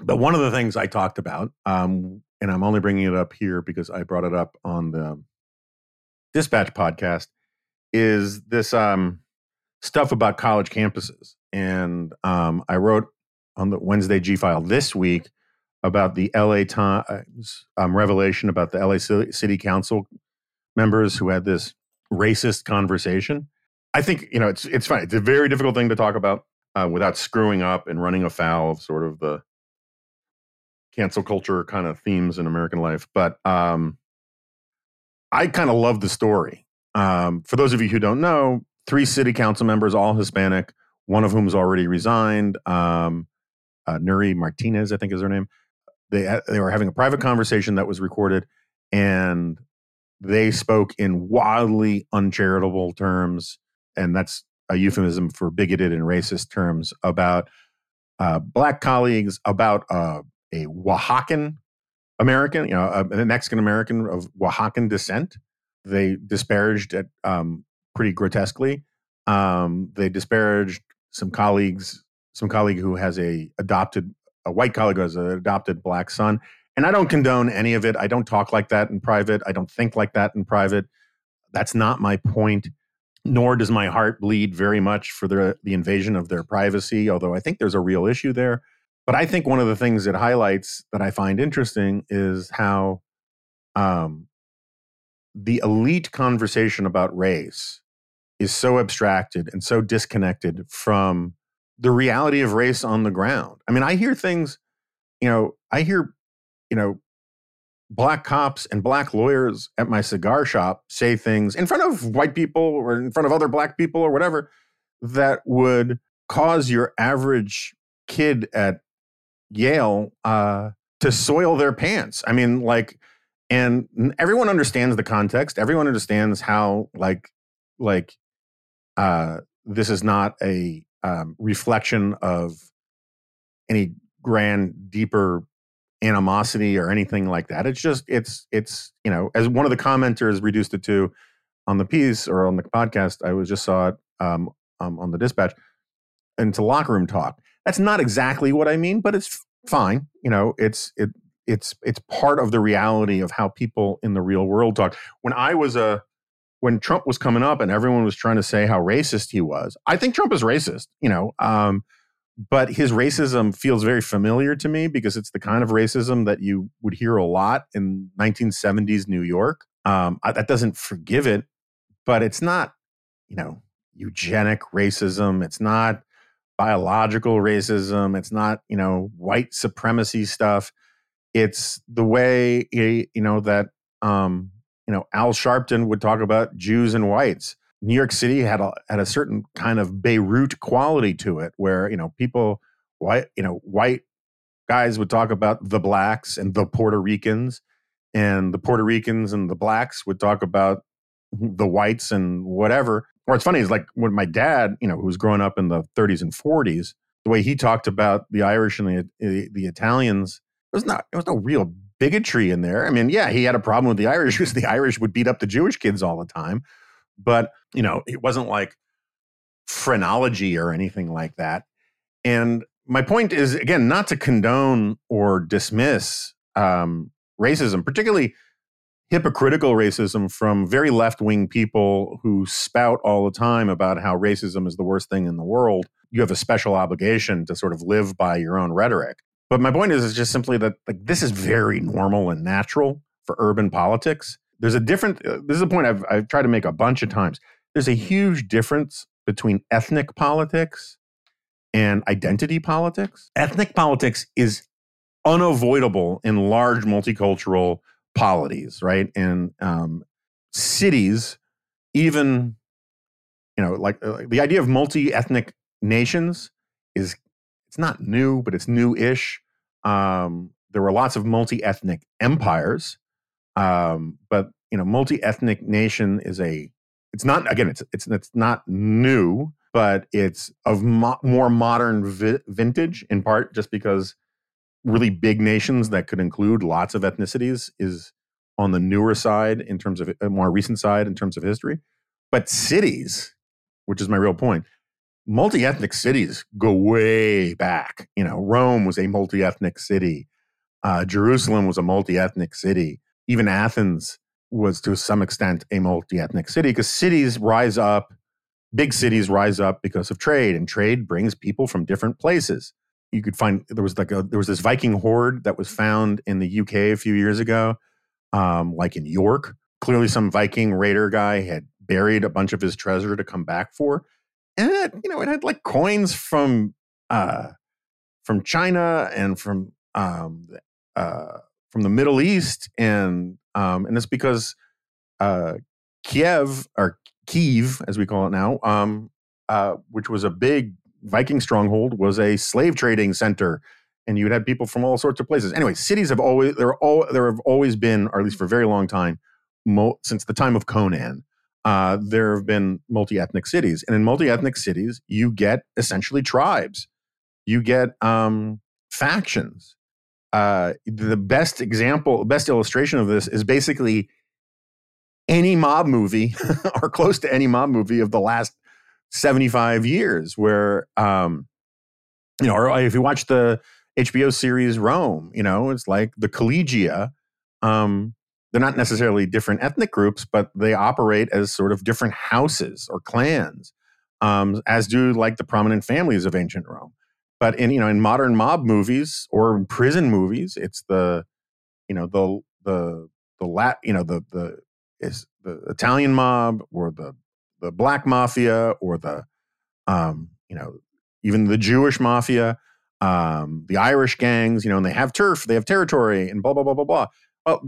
Speaker 3: But one of the things I talked about, um, and I'm only bringing it up here because I brought it up on the Dispatch podcast, is this um, stuff about college campuses and um, I wrote on the Wednesday G file this week about the LA Times um, revelation about the LA City Council members who had this racist conversation. I think you know it's it's fine. It's a very difficult thing to talk about uh, without screwing up and running afoul of sort of the cancel culture kind of themes in American life. But um, I kind of love the story. Um, for those of you who don't know, three city council members, all Hispanic, one of whom has already resigned. Um, uh, Nury Martinez, I think is her name. They they were having a private conversation that was recorded, and they spoke in wildly uncharitable terms, and that's a euphemism for bigoted and racist terms about uh, black colleagues, about uh, a Oaxacan American, you know, a, Mexican American of Oaxacan descent. They disparaged it um, pretty grotesquely. Um, they disparaged some colleagues, some colleague who has a adopted a white colleague who has an adopted black son. And I don't condone any of it. I don't talk like that in private. I don't think like that in private. That's not my point. Nor does my heart bleed very much for the, the invasion of their privacy, although I think there's a real issue there. But I think one of the things it highlights that I find interesting is how um, the elite conversation about race is so abstracted and so disconnected from the reality of race on the ground. I mean, I hear things, you know, I hear, you know, black cops and black lawyers at my cigar shop say things in front of white people or in front of other black people or whatever that would cause your average kid at Yale uh, to soil their pants. I mean, like, and everyone understands the context. Everyone understands how, like, like uh, this is not a um, reflection of any grand, deeper animosity or anything like that. It's just it's it's you know as one of the commenters reduced it to on the piece or on the podcast. I was just saw it um, um, on the dispatch into locker room talk. That's not exactly what I mean, but it's fine. You know, it's it it's it's part of the reality of how people in the real world talk. When I was a when Trump was coming up and everyone was trying to say how racist he was, I think Trump is racist, you know. Um, but his racism feels very familiar to me because it's the kind of racism that you would hear a lot in 1970s New York. Um, I, that doesn't forgive it, but it's not, you know, eugenic racism. It's not biological racism. It's not, you know, white supremacy stuff. It's the way, you know, that um, you know, Al Sharpton would talk about Jews and whites. New York City had a had a certain kind of Beirut quality to it, where you know people white you know white guys would talk about the blacks and the Puerto Ricans, and the Puerto Ricans and the blacks would talk about the whites and whatever. Or it's funny is like when my dad, you know, who was growing up in the 30s and 40s, the way he talked about the Irish and the the, the Italians, there was not there was no real bigotry in there. I mean, yeah, he had a problem with the Irish because the Irish would beat up the Jewish kids all the time, but you know, it wasn't like phrenology or anything like that. And my point is again not to condone or dismiss um, racism, particularly hypocritical racism from very left wing people who spout all the time about how racism is the worst thing in the world. You have a special obligation to sort of live by your own rhetoric. But my point is, is just simply that like this is very normal and natural for urban politics. There's a different. Uh, this is a point I've I've tried to make a bunch of times. There's a huge difference between ethnic politics and identity politics. Ethnic politics is unavoidable in large multicultural polities, right? And um, cities, even you know, like, uh, like the idea of multi-ethnic nations is it's not new, but it's new-ish. Um, there were lots of multi-ethnic empires, um, but you know, multi-ethnic nation is a it's not again it's it's it's not new, but it's of mo- more modern vi- vintage in part just because really big nations that could include lots of ethnicities is on the newer side in terms of a uh, more recent side in terms of history. But cities, which is my real point, multi ethnic cities go way back. You know, Rome was a multi ethnic city, uh, Jerusalem was a multi ethnic city, even Athens was to some extent a multi ethnic city because cities rise up, big cities rise up because of trade, and trade brings people from different places you could find there was like a there was this Viking horde that was found in the UK a few years ago, um, like in York. Clearly, some Viking raider guy had buried a bunch of his treasure to come back for, and it, you know it had like coins from uh, from China and from um, uh, from the Middle East, and um, and it's because uh, Kiev or Kiev, as we call it now, um, uh, which was a big Viking stronghold was a slave trading center, and you'd had people from all sorts of places. Anyway, cities have always there are all there have always been, or at least for a very long time, mo- since the time of Conan. Uh, there have been multi-ethnic cities, and in multi-ethnic cities, you get essentially tribes, you get um, factions. Uh, the best example, the best illustration of this is basically any mob movie or close to any mob movie of the last 75 years where um you know or if you watch the HBO series Rome you know it's like the collegia um they're not necessarily different ethnic groups but they operate as sort of different houses or clans um as do like the prominent families of ancient Rome but in you know in modern mob movies or prison movies it's the you know the the the lat you know the the is the Italian mob or the the black mafia or the um, you know even the Jewish mafia, um, the Irish gangs, you know, and they have turf, they have territory, and blah blah blah blah blah. Well,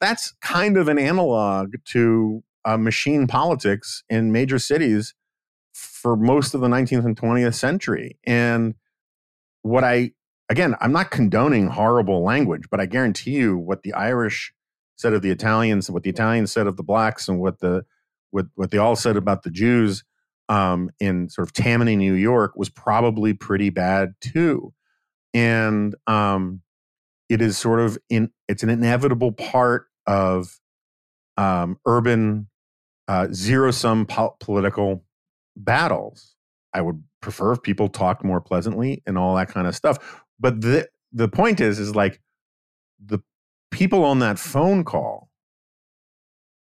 Speaker 3: that's kind of an analog to uh, machine politics in major cities for most of the 19th and 20th century. And what I again, I'm not condoning horrible language, but I guarantee you what the Irish said of the Italians, what the Italians said of the blacks, and what the what what they all said about the Jews um, in sort of Tammany, New York, was probably pretty bad too, and um, it is sort of in it's an inevitable part of um, urban uh, zero sum po- political battles. I would prefer if people talked more pleasantly and all that kind of stuff. But the the point is, is like the people on that phone call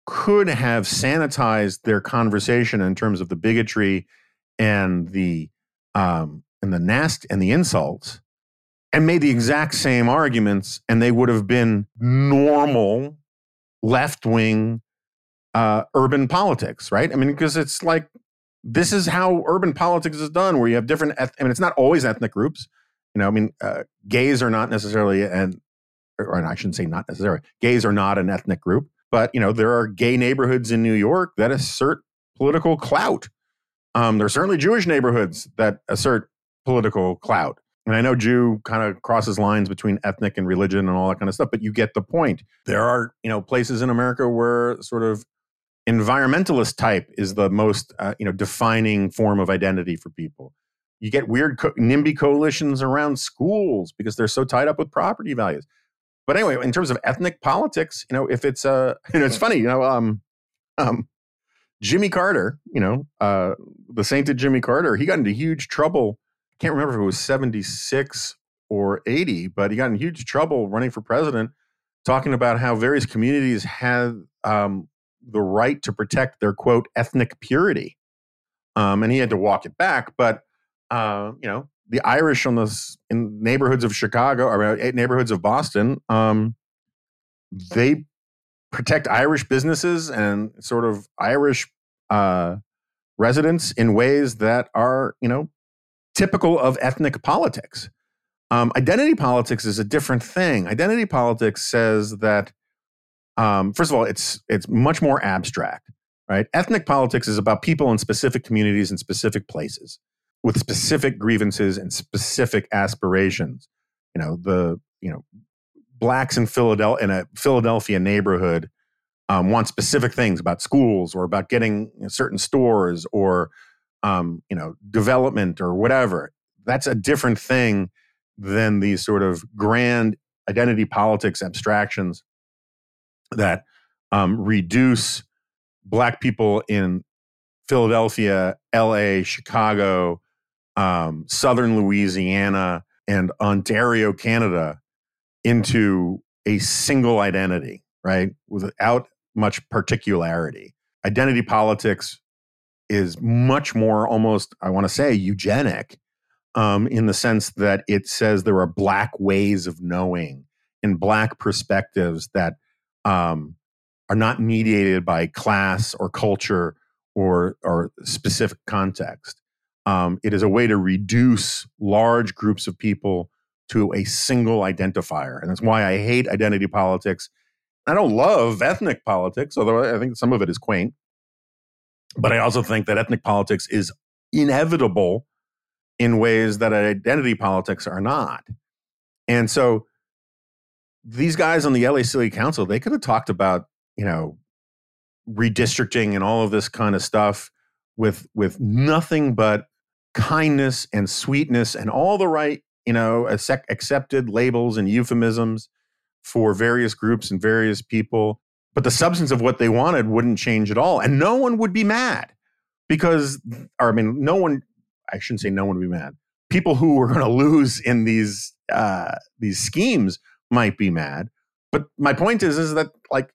Speaker 3: could have sanitized their conversation in terms of the bigotry and the um, and the nast and the insults and made the exact same arguments and they would have been normal left-wing uh, urban politics right i mean because it's like this is how urban politics is done where you have different i mean it's not always ethnic groups you know i mean uh, gays are not necessarily and or i shouldn't say not necessarily gays are not an ethnic group but you know, there are gay neighborhoods in New York that assert political clout. Um, there are certainly Jewish neighborhoods that assert political clout. And I know Jew kind of crosses lines between ethnic and religion and all that kind of stuff, but you get the point. There are, you know, places in America where sort of environmentalist type is the most, uh, you know, defining form of identity for people. You get weird co- NIMBY coalitions around schools because they're so tied up with property values. But anyway, in terms of ethnic politics, you know, if it's uh, you know, it's funny, you know, um, um, Jimmy Carter, you know, uh, the sainted Jimmy Carter, he got into huge trouble. Can't remember if it was 76 or 80, but he got in huge trouble running for president, talking about how various communities had um, the right to protect their quote ethnic purity. Um, and he had to walk it back. But, uh, you know, the Irish on the in neighborhoods of Chicago or neighborhoods of Boston, um, they protect Irish businesses and sort of Irish uh, residents in ways that are, you know, typical of ethnic politics. Um, identity politics is a different thing. Identity politics says that, um, first of all, it's it's much more abstract, right? Ethnic politics is about people in specific communities and specific places with specific grievances and specific aspirations. You know, the you know blacks in Philadelphia in a Philadelphia neighborhood um, want specific things about schools or about getting you know, certain stores or um, you know development or whatever. That's a different thing than these sort of grand identity politics abstractions that um, reduce black people in Philadelphia, L.A., Chicago, um, southern Louisiana, and Ontario, Canada into a single identity, right? Without much particularity. Identity politics is much more almost, I want to say, eugenic um, in the sense that it says there are black ways of knowing and black perspectives that um, are not mediated by class or culture or, or specific context. Um, it is a way to reduce large groups of people to a single identifier. And that's why I hate identity politics I don't love ethnic politics, although I think some of it is quaint. But I also think that ethnic politics is inevitable in ways that identity politics are not. And so these guys on the LA City Council, they could have talked about, you know, redistricting and all of this kind of stuff with with nothing but kindness and sweetness and all the right, you know, accepted labels and euphemisms for various groups and various people, but the substance of what they wanted wouldn't change at all. And no one would be mad because, or I mean, no one, I shouldn't say no one would be mad. People who were going to lose in these, uh, these schemes might be mad. But my point is, is that like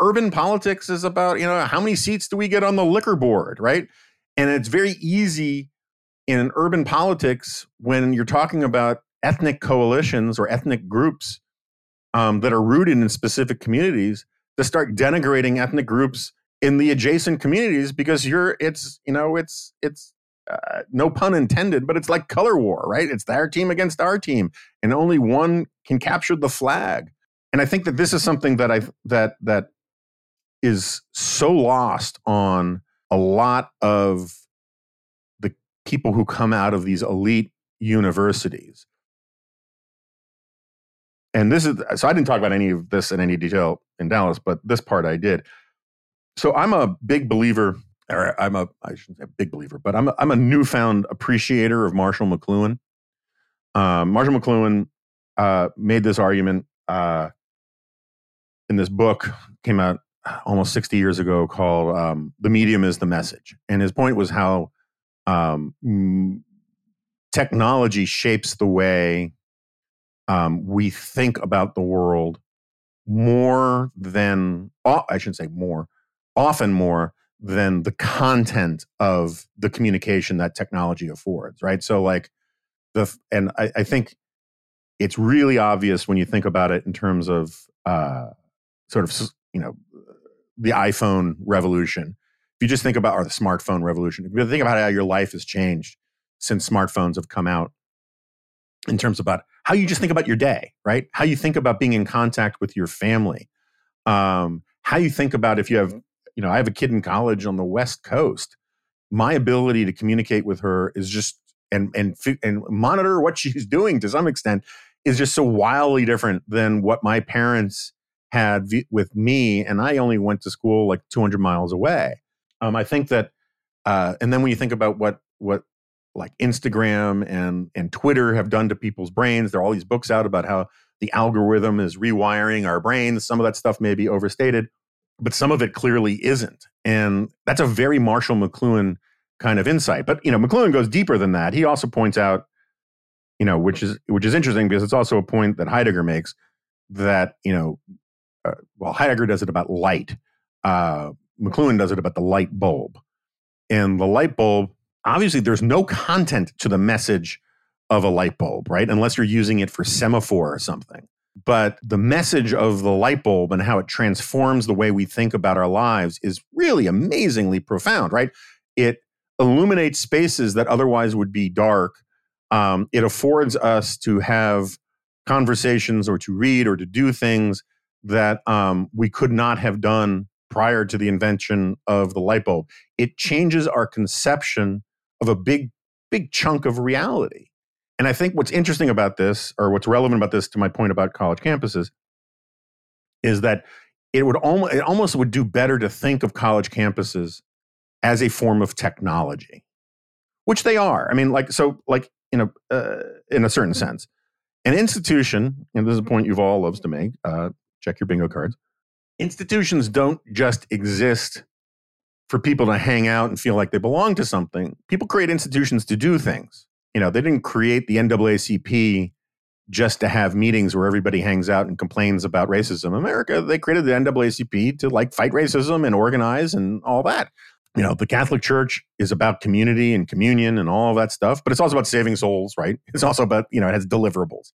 Speaker 3: urban politics is about, you know, how many seats do we get on the liquor board, right? And it's very easy in urban politics when you're talking about ethnic coalitions or ethnic groups um, that are rooted in specific communities to start denigrating ethnic groups in the adjacent communities because you're it's you know it's it's uh, no pun intended but it's like color war right? It's their team against our team and only one can capture the flag. And i think that this is something that i that that is so lost on a lot of the people who come out of these elite universities and this is so I didn't talk about any of this in any detail in Dallas, but this part I did. So I'm a big believer, or I'm a I shouldn't say a big believer, but I'm a, I'm a newfound appreciator of Marshall McLuhan. Um, Marshall McLuhan uh, made this argument uh, in this book came out almost 60 years ago called um, "The Medium is the Message," and his point was how um, technology shapes the way um, we think about the world more than I shouldn't say more, often more than the content of the communication that technology affords, right? So like the and I, I think it's really obvious when you think about it in terms of uh, sort of you know the iPhone revolution. If you just think about or the smartphone revolution, if you think about how your life has changed since smartphones have come out, in terms of about how you just think about your day, right? How you think about being in contact with your family, um, how you think about if you have you know, I have a kid in college on the West Coast. My ability to communicate with her is just and and and monitor what she's doing to some extent is just so wildly different than what my parents had v- with me, and I only went to school like 200 miles away. Um, I think that, uh, and then when you think about what what like Instagram and and Twitter have done to people's brains, there are all these books out about how the algorithm is rewiring our brains. Some of that stuff may be overstated, but some of it clearly isn't, and that's a very Marshall McLuhan kind of insight. But you know, McLuhan goes deeper than that. He also points out, you know, which is which is interesting because it's also a point that Heidegger makes that you know, uh, well, Heidegger does it about light. Uh, McLuhan does it about the light bulb, and the light bulb. Obviously, there's no content to the message of a light bulb, right? Unless you're using it for semaphore or something. But the message of the light bulb and how it transforms the way we think about our lives is really amazingly profound, right? It illuminates spaces that otherwise would be dark. Um, it affords us to have conversations or to read or to do things that um, we could not have done prior to the invention of the light bulb. It changes our conception of a big, big chunk of reality. And I think what's interesting about this, or what's relevant about this to my point about college campuses, is that it would almost it almost would do better to think of college campuses as a form of technology, which they are. I mean, like so, like in a uh, in a certain sense, an institution, and this is a point Yuval loves to make. Uh, check your bingo cards. Institutions don't just exist for people to hang out and feel like they belong to something. People create institutions to do things. You know, they didn't create the NAACP just to have meetings where everybody hangs out and complains about racism. America, they created the NAACP to like fight racism and organize and all that you know, the Catholic Church is about community and communion and all that stuff, but it's also about saving souls, right? It's also about, you know, it has deliverables.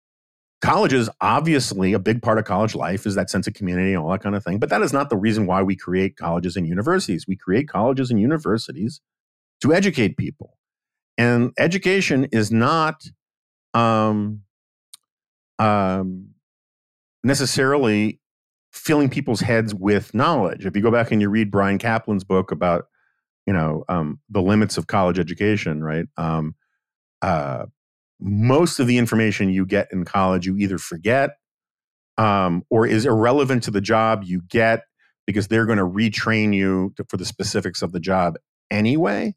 Speaker 3: Colleges, obviously, a big part of college life is that sense of community and all that kind of thing. But that is not the reason why we create colleges and universities. We create colleges and universities to educate people. And education is not um, um, necessarily filling people's heads with knowledge. If you go back and you read Bryan Caplan's book about you know um, the limits of college education right um, uh, most of the information you get in college you either forget um, or is irrelevant to the job you get because they're going to retrain you to, for the specifics of the job anyway.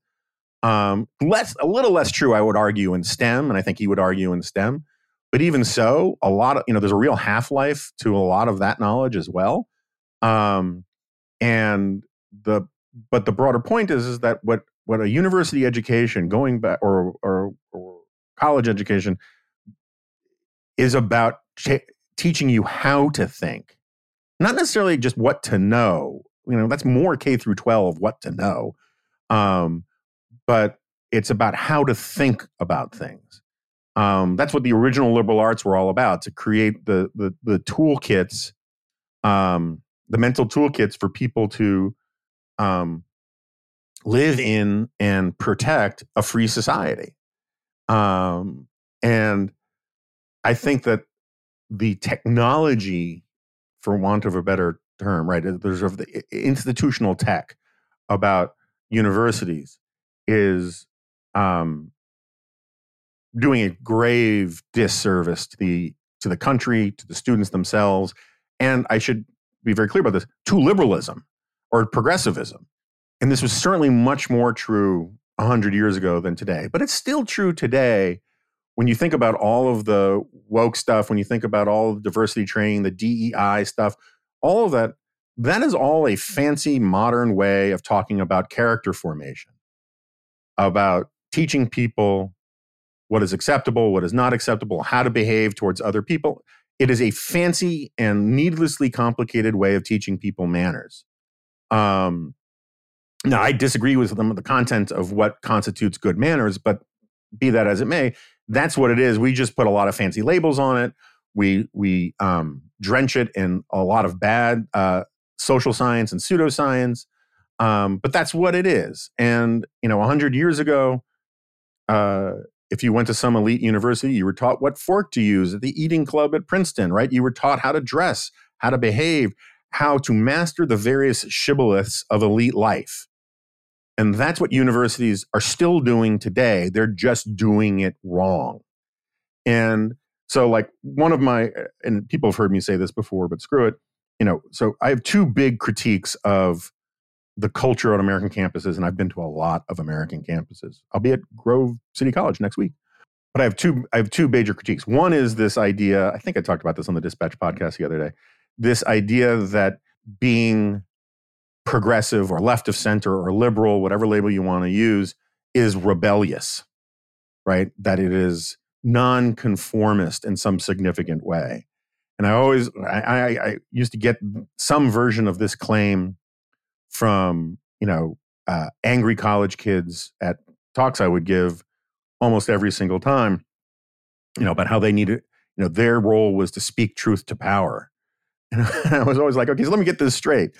Speaker 3: Um, less a little less true i would argue in stem and i think he would argue in stem but even so a lot of you know there's a real half-life to a lot of that knowledge as well. Um, and the but the broader point is is that what what a university education going back or or, or college education is about teaching you how to think not necessarily just what to know you know that's more k through 12 what to know um, but it's about how to think about things um, that's what the original liberal arts were all about to create the the, the toolkits um, the mental toolkits for people to um, live in and protect a free society. Um, and I think that the technology, for want of a better term, right, there's of the institutional tech about universities is um, doing a grave disservice to the to the country, to the students themselves, and I should be very clear about this to liberalism or progressivism. And this was certainly much more true 100 years ago than today, but it's still true today when you think about all of the woke stuff, when you think about all the diversity training, the DEI stuff, all of that, that is all a fancy modern way of talking about character formation, about teaching people what is acceptable, what is not acceptable, how to behave towards other people. It is a fancy and needlessly complicated way of teaching people manners. Um, now, I disagree with them the content of what constitutes good manners, but be that as it may, that's what it is. We just put a lot of fancy labels on it. We we um, drench it in a lot of bad uh, social science and pseudoscience, um, but that's what it is. And you know, hundred years ago, uh, if you went to some elite university, you were taught what fork to use at the eating club at Princeton, right? You were taught how to dress, how to behave, how to master the various shibboleths of elite life. And that's what universities are still doing today. They're just doing it wrong. And so, like, one of my, uh, and people have heard me say this before, but screw it. You know, so I have two big critiques of the culture on American campuses, and I've been to a lot of American campuses. I'll be at Grove City College next week. But I have two I have two major critiques. One is this idea, I think I talked about this on the Dispatch podcast the other day. This idea that being progressive or left of center or liberal, whatever label you want to use, is rebellious, right? That it is nonconformist in some significant way. And I always, I, I, I used to get some version of this claim from, you know, uh, angry college kids at talks I would give almost every single time, you know, about how they needed, you know, their role was to speak truth to power. And I was always like, okay, so let me get this straight.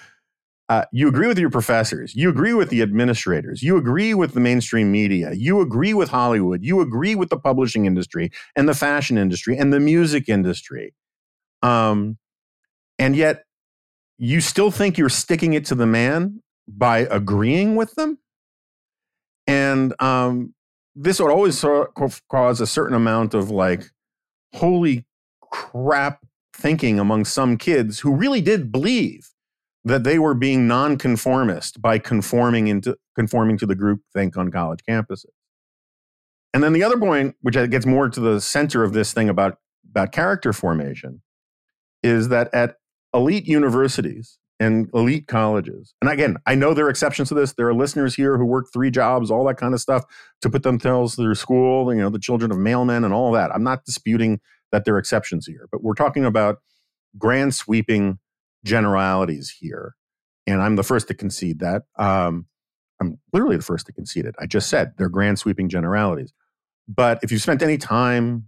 Speaker 3: Uh, you agree with your professors. You agree with the administrators. You agree with the mainstream media. You agree with Hollywood. You agree with the publishing industry and the fashion industry and the music industry. Um, and yet, you still think you're sticking it to the man by agreeing with them. And um, this would always cause a certain amount of like, holy crap thinking among some kids who really did believe that they were being nonconformist by conforming into conforming to the group think on college campuses. And then the other point, which gets more to the center of this thing about, about character formation, is that at elite universities and elite colleges, and again, I know there are exceptions to this. There are listeners here who work three jobs, all that kind of stuff, to put themselves through school, you know, the children of mailmen and all that. I'm not disputing that there are exceptions here, but we're talking about grand sweeping generalities here. And I'm the first to concede that. Um, I'm literally the first to concede it. I just said they're grand sweeping generalities. But if you spent any time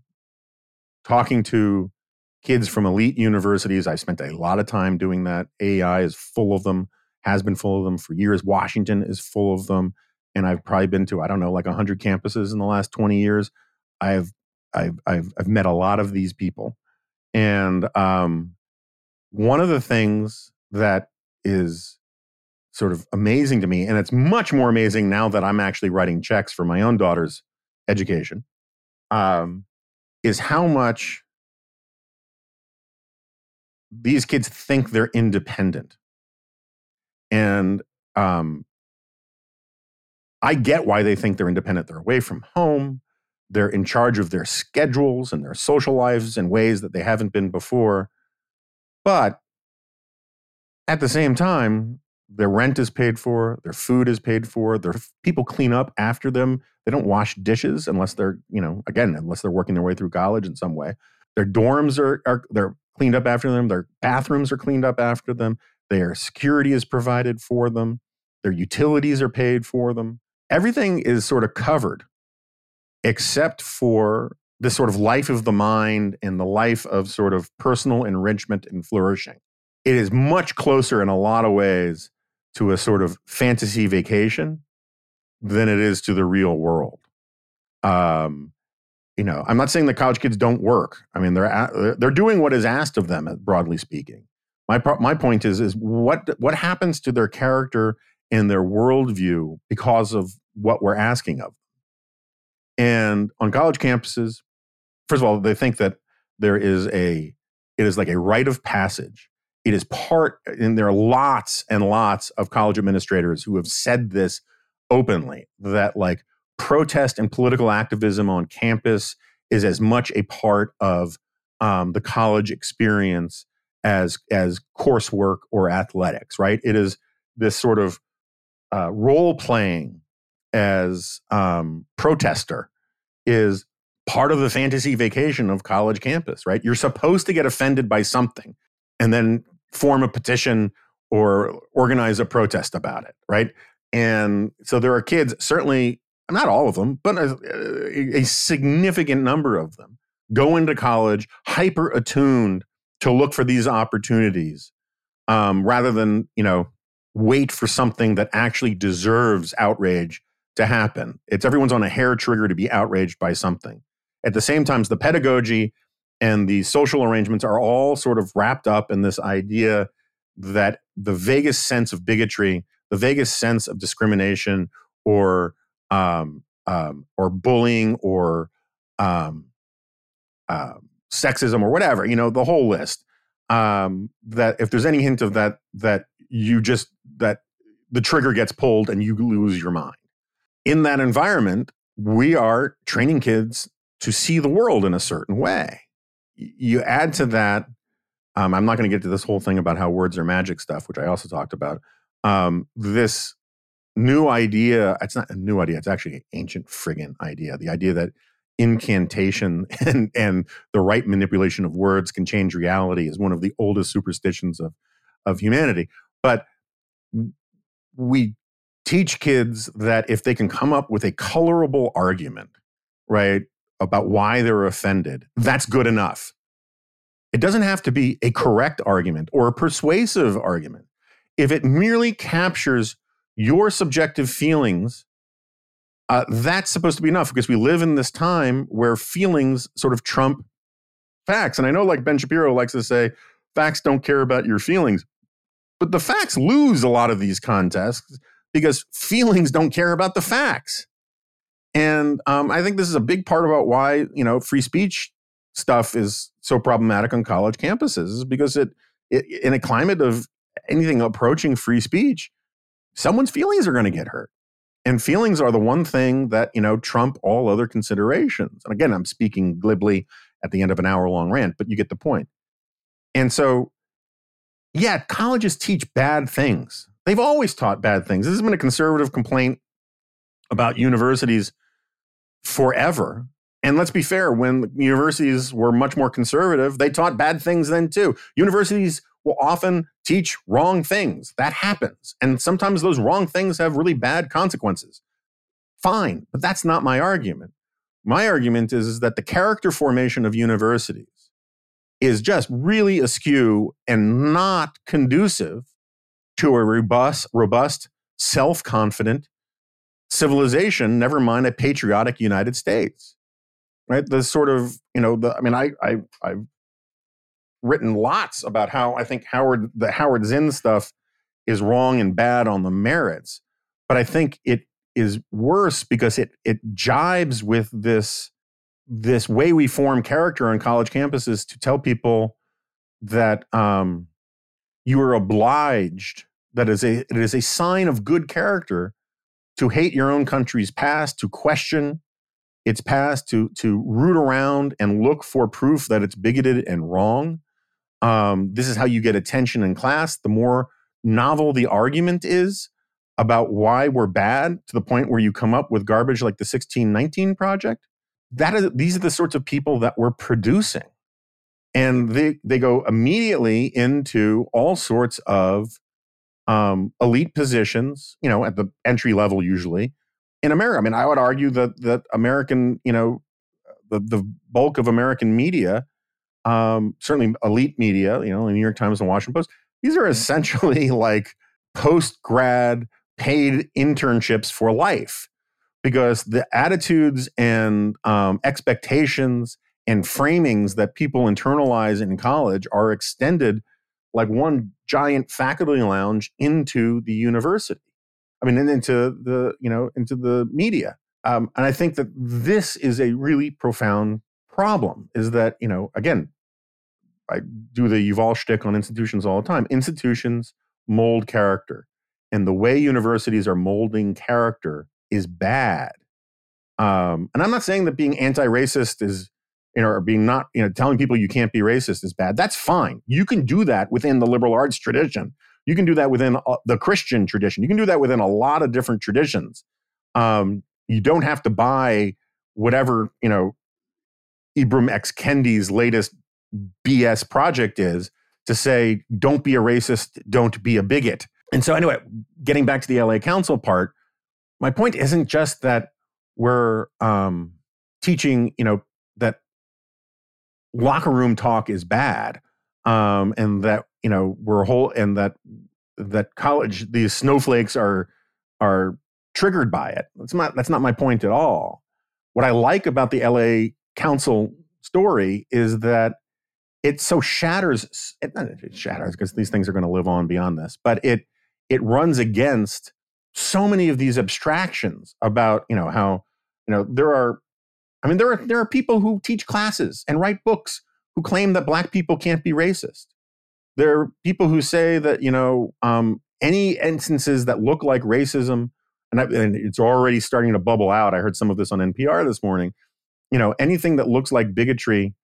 Speaker 3: talking to kids from elite universities, I spent a lot of time doing that. AEI is full of them, has been full of them for years. Washington is full of them. And I've probably been to, I don't know, like 100 campuses in the last 20 years. I've, I've, I've, I've met a lot of these people. And um, one of the things that is sort of amazing to me, and it's much more amazing now that I'm actually writing checks for my own daughter's education, um, is how much these kids think they're independent. And um, I get why they think they're independent. They're away from home. They're in charge of their schedules and their social lives in ways that they haven't been before. But at the same time, their rent is paid for, their food is paid for, their people clean up after them. They don't wash dishes unless they're, you know, again, unless they're working their way through college in some way. Their dorms are, are they're cleaned up after them. Their bathrooms are cleaned up after them. Their security is provided for them. Their utilities are paid for them. Everything is sort of covered except for this sort of life of the mind and the life of sort of personal enrichment and flourishing. It is much closer in a lot of ways to a sort of fantasy vacation than it is to the real world. Um, you know, I'm not saying that college kids don't work. I mean, they're they're doing what is asked of them, broadly speaking. My my point is is what what happens to their character and their worldview because of what we're asking of them. And on college campuses, first of all, they think that there is a it is like a rite of passage. It is part, and there are lots and lots of college administrators who have said this openly that like protest and political activism on campus is as much a part of um, the college experience as as coursework or athletics. Right? It is this sort of uh, role playing as um, protester is part of the fantasy vacation of college campus, right? You're supposed to get offended by something and then form a petition or organize a protest about it, right? And so there are kids, certainly not all of them, but a, a significant number of them go into college hyper attuned to look for these opportunities um, rather than, you know, wait for something that actually deserves outrage to happen. It's everyone's on a hair trigger to be outraged by something. At the same time, the pedagogy and the social arrangements are all sort of wrapped up in this idea that the vaguest sense of bigotry, the vaguest sense of discrimination, or um, um, or bullying, or um, uh, sexism, or whatever, you know, the whole list. Um, that if there's any hint of that, that you just that the trigger gets pulled and you lose your mind. In that environment, we are training kids to see the world in a certain way. You add to that, um, I'm not going to get to this whole thing about how words are magic stuff, which I also talked about. Um, this new idea, it's not a new idea, it's actually an ancient friggin' idea. The idea that incantation and, and the right manipulation of words can change reality is one of the oldest superstitions of, of humanity. But we teach kids that if they can come up with a colorable argument, right, about why they're offended, that's good enough. It doesn't have to be a correct argument or a persuasive argument. If it merely captures your subjective feelings, uh, that's supposed to be enough because we live in this time where feelings sort of trump facts. And I know, like Ben Shapiro likes to say, facts don't care about your feelings. But the facts lose a lot of these contests because feelings don't care about the facts. And um, I think this is a big part about why you know free speech stuff is so problematic on college campuses, is because it, it in a climate of anything approaching free speech, someone's feelings are going to get hurt, and feelings are the one thing that you know trump all other considerations. And again, I'm speaking glibly at the end of an hour long rant, but you get the point. And so yeah, colleges teach bad things. They've always taught bad things. This has been a conservative complaint about universities forever. And let's be fair, when universities were much more conservative, they taught bad things then too. Universities will often teach wrong things. That happens. And sometimes those wrong things have really bad consequences. Fine, but that's not my argument. My argument is, is that the character formation of universities is just really askew and not conducive to a robust, robust, self-confident civilization. Never mind a patriotic United States, right? The sort of you know the. I mean, I I I've written lots about how I think Howard the Howard Zinn stuff is wrong and bad on the merits, but I think it is worse because it it jibes with this this way we form character on college campuses to tell people that um, you are obliged that is a it is a sign of good character to hate your own country's past to question its past to to root around and look for proof that it's bigoted and wrong. Um, this is how you get attention in class. The more novel the argument is about why we're bad to the point where you come up with garbage like the 1619 project that is these are the sorts of people that we're producing and they they go immediately into all sorts of um, elite positions you know at the entry level usually in america. I mean i would argue that that american you know the, the bulk of american media um, certainly elite media you know the new york times and washington post these are essentially like post grad paid internships for life because the attitudes and um, expectations and framings that people internalize in college are extended like one giant faculty lounge into the university. I mean, and into the you know into the media. Um, and I think that this is a really profound problem. Is that you know again, I do the Yuval shtick on institutions all the time. Institutions mold character, and the way universities are molding character is bad. Um, and I'm not saying that being anti-racist is, you know, or being not, you know, telling people you can't be racist is bad. That's fine. You can do that within the liberal arts tradition. You can do that within uh, the Christian tradition. You can do that within a lot of different traditions. Um, you don't have to buy whatever you know Ibram X Kendi's latest BS project is to say, don't be a racist, don't be a bigot. And so, anyway, getting back to the LA Council part, my point isn't just that we're um, teaching, you know, that locker room talk is bad, um, and that you know we're whole, and that that college these snowflakes are are triggered by it. That's not that's not my point at all. What I like about the LA Council story is that it so shatters it, it shatters because these things are going to live on beyond this, but it it runs against so many of these abstractions about you know how you know there are I mean there are there are people who teach classes and write books who claim that black people can't be racist. There are people who say that you know um, any instances that look like racism, and, I, and it's already starting to bubble out. I heard some of this on NPR this morning. You know, anything that looks like bigotry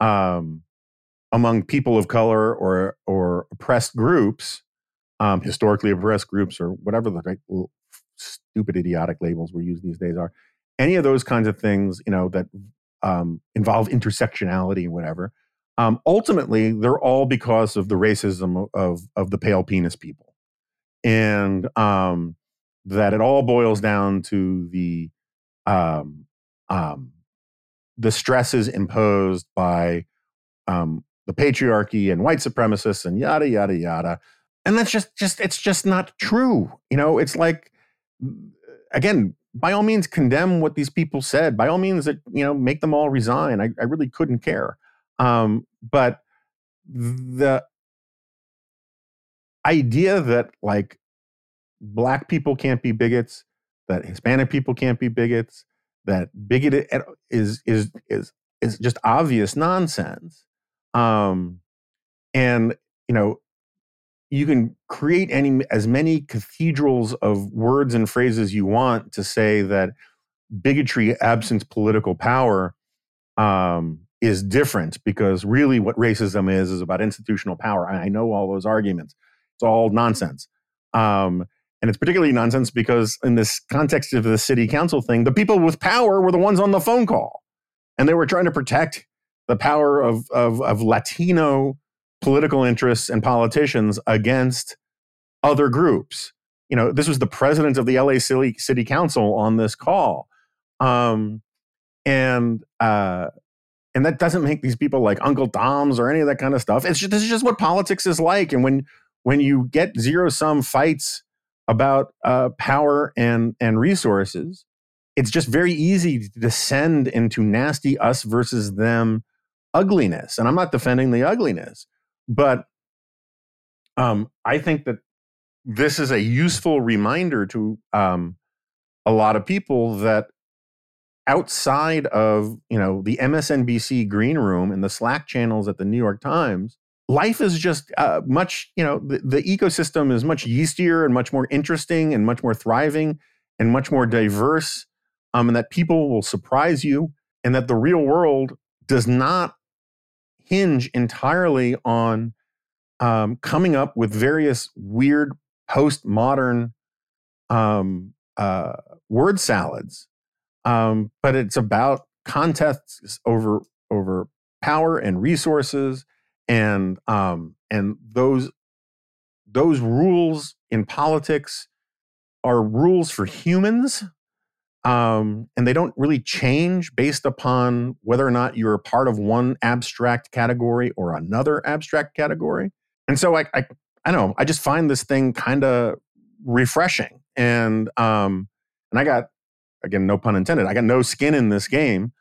Speaker 3: um, among people of color or or oppressed groups, um, historically oppressed groups, or whatever the right, stupid, idiotic labels we use these days are. Any of those kinds of things, you know, that um, involve intersectionality whatever. Um, ultimately, they're all because of the racism of of the pale penis people, and um, that it all boils down to the um, um, the stresses imposed by um, the patriarchy and white supremacists and yada yada yada. And that's just just it's just not true. You know, it's like again, by all means condemn what these people said. By all means, that you know, make them all resign. I, I really couldn't care. Um, but the idea that like black people can't be bigots, that Hispanic people can't be bigots, that bigoted is is is is just obvious nonsense. Um, and you know, you can create any as many cathedrals of words and phrases you want to say that bigotry absent political power um, is different because really what racism is is about institutional power. I know all those arguments. It's all nonsense. Um, and it's particularly nonsense because in this context of the city council thing, the people with power were the ones on the phone call. And they were trying to protect the power of, of, of Latino political interests and politicians against other groups. You know, this was the president of the LA City, City Council on this call. Um, and uh, and that doesn't make these people like Uncle Toms or any of that kind of stuff. It's just, this is just what politics is like. And when when you get zero sum fights about uh, power and and resources, it's just very easy to descend into nasty us versus them ugliness. And I'm not defending the ugliness, but um, I think that this is a useful reminder to um, a lot of people that outside of you know the MSNBC green room and the Slack channels at the New York Times, life is just uh, much you know the, the ecosystem is much yeastier and much more interesting and much more thriving and much more diverse, um, and that people will surprise you, and that the real world does not hinge entirely on um, coming up with various weird postmodern um, uh, word salads. Um, but it's about contests over over power and resources and um, and those those rules in politics are rules for humans um, and they don't really change based upon whether or not you're a part of one abstract category or another abstract category and so i i, I don't know i just find this thing kind of refreshing and um and i got again, no pun intended. I got no skin in this game.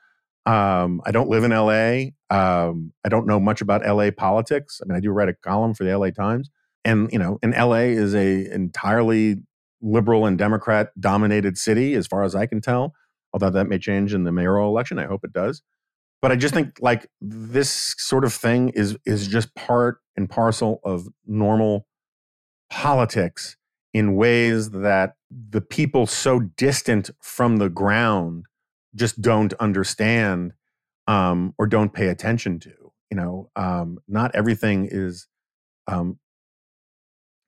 Speaker 3: Um, I don't live in LA. Um, I don't know much about LA politics. I mean, I do write a column for the LA Times, and you know, and LA is a entirely liberal and Democrat dominated city, as far as I can tell. Although that may change in the mayoral election, I hope it does. But I just think like this sort of thing is is just part and parcel of normal politics in ways that the people so distant from the ground just don't understand um, or don't pay attention to. You know, um, not everything is um,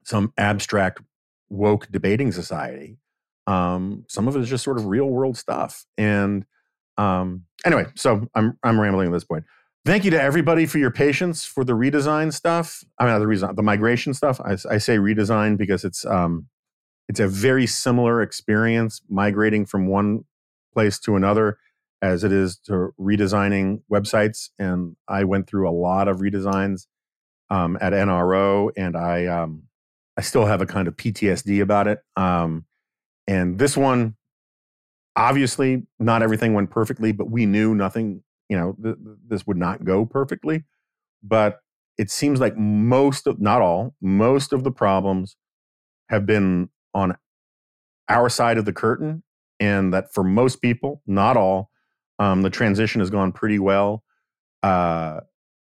Speaker 3: some abstract woke debating society. Um, some of it is just sort of real world stuff. And um, anyway, so I'm I'm rambling at this point. Thank you to everybody for your patience for the redesign stuff. I mean, the reason the migration stuff. I, I say redesign because it's um, it's a very similar experience migrating from one place to another as it is to redesigning websites. And I went through a lot of redesigns um, at NRO, and I um, I still have a kind of PTSD about it. Um, and this one, obviously, not everything went perfectly, but we knew nothing. You know, th- this would not go perfectly. but it seems like most of, not all, most of the problems have been on our side of the curtain. And that for most people, not all, um, the transition has gone pretty well. Uh,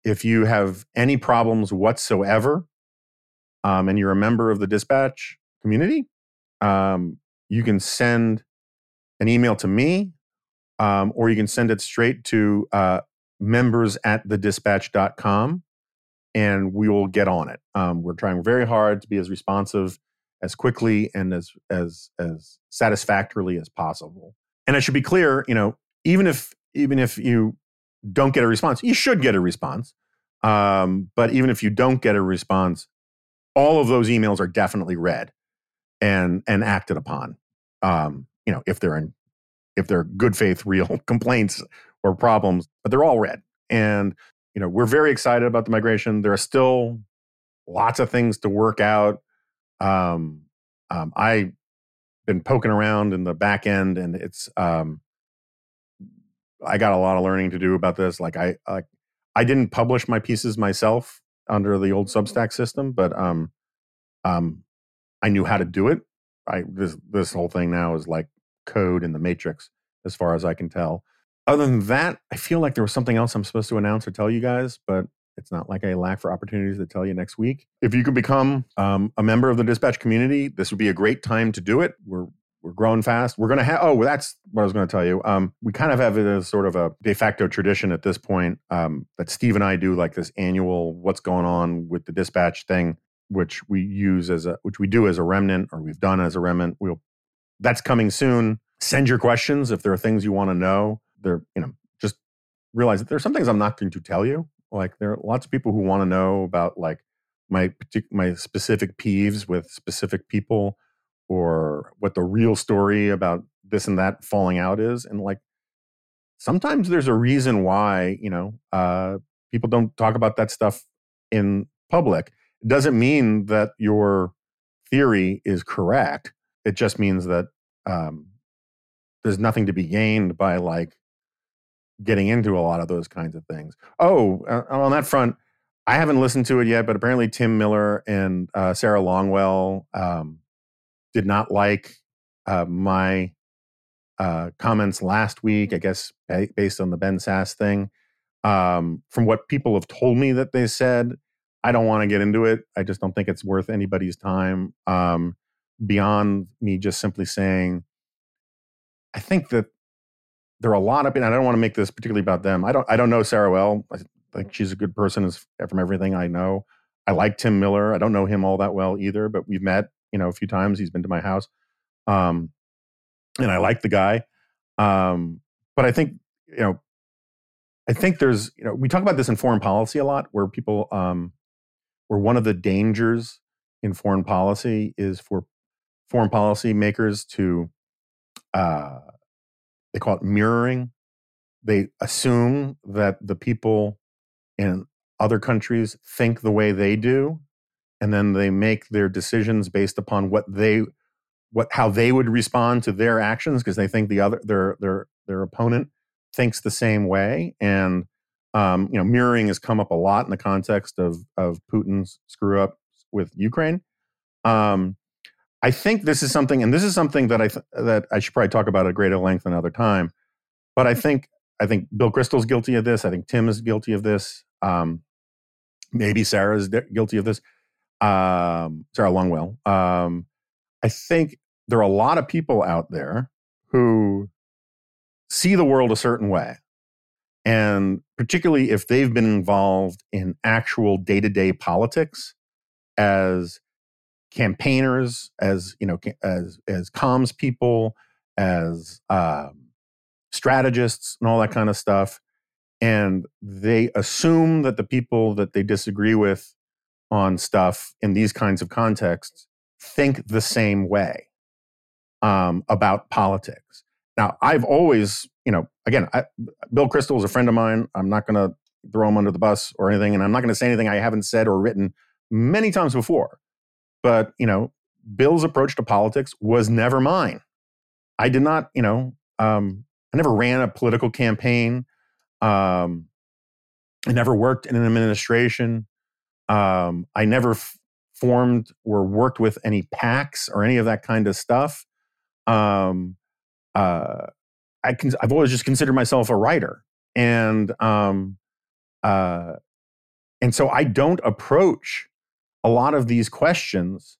Speaker 3: if you have any problems whatsoever, um, and you're a member of the dispatch community, um, you can send an email to me um, or you can send it straight to uh, members at thedispatch.com and we will get on it. Um, we're trying very hard to be as responsive as quickly and as as as satisfactorily as possible. And I should be clear, you know, even if even if you don't get a response, you should get a response. Um, but even if you don't get a response, all of those emails are definitely read and and acted upon. Um, you know, if they're in if they're good faith, real complaints or problems, but they're all read. And you know, we're very excited about the migration. There are still lots of things to work out. Um, um, I been poking around in the back end, and it's um, I got a lot of learning to do about this. Like I like I didn't publish my pieces myself under the old Substack system, but um, um, I knew how to do it. I this this whole thing now is like code in the matrix, as far as I can tell. Other than that, I feel like there was something else I'm supposed to announce or tell you guys, but it's not like I lack for opportunities to tell you next week. If you could become um, a member of the dispatch community, this would be a great time to do it. We're we're growing fast. We're going to have. Oh, that's what I was going to tell you. Um, we kind of have as sort of a de facto tradition at this point um, that Steve and I do like this annual "What's going on with the dispatch" thing, which we use as a which we do as a remnant, or we've done as a remnant. We'll that's coming soon. Send your questions if there are things you want to know. There, you know, just realize that there's some things I'm not going to tell you. Like there are lots of people who want to know about like my my specific peeves with specific people or what the real story about this and that falling out is and like sometimes there's a reason why you know uh, people don't talk about that stuff in public. It doesn't mean that your theory is correct. It just means that um, there's nothing to be gained by like getting into a lot of those kinds of things. Oh uh, on that front i haven't listened to it yet but apparently tim miller and uh, sarah longwell um, did not like uh, my uh, comments last week, I guess based on the Ben Sasse thing. Um, from what people have told me that they said, I don't want to get into it. I just don't think it's worth anybody's time. Um, beyond me just simply saying, I think that there are a lot of, and I don't want to make this particularly about them. I don't, I don't know Sarah well. I think she's a good person as, from everything I know. I like Tim Miller. I don't know him all that well either, but we've met you know a few times. He's been to my house, um, and I like the guy. Um, but I think you know, I think there's you know we talk about this in foreign policy a lot, where people um, where one of the dangers in foreign policy is for foreign policy makers to uh, they call it mirroring. They assume that the people in other countries think the way they do and then they make their decisions based upon what they what how they would respond to their actions because they think the other their their their opponent thinks the same way and um, you know mirroring has come up a lot in the context of of Putin's screw up with Ukraine. Um, I think this is something, and this is something that I th- that I should probably talk about at greater length another time. But I think I think Bill Kristol's guilty of this. I think Tim is guilty of this. Um, maybe Sarah is guilty of this um, Sarah Longwell. Um, I think there are a lot of people out there who see the world a certain way. And particularly if they've been involved in actual day to day politics as campaigners, as, you know, as, as comms people, as um, strategists and all that kind of stuff. And they assume that the people that they disagree with on stuff in these kinds of contexts think the same way um, about politics. Now, I've always, you know, again, I, Bill Kristol is a friend of mine. I'm not going to throw him under the bus or anything, and I'm not going to say anything I haven't said or written many times before. But, you know, Bill's approach to politics was never mine. I did not, you know, um, I never ran a political campaign. Um, I never worked in an administration. Um, I never f- formed or worked with any PACs or any of that kind of stuff. Um, uh, I can, I've always just considered myself a writer, and um, uh, and so I don't approach a lot of these questions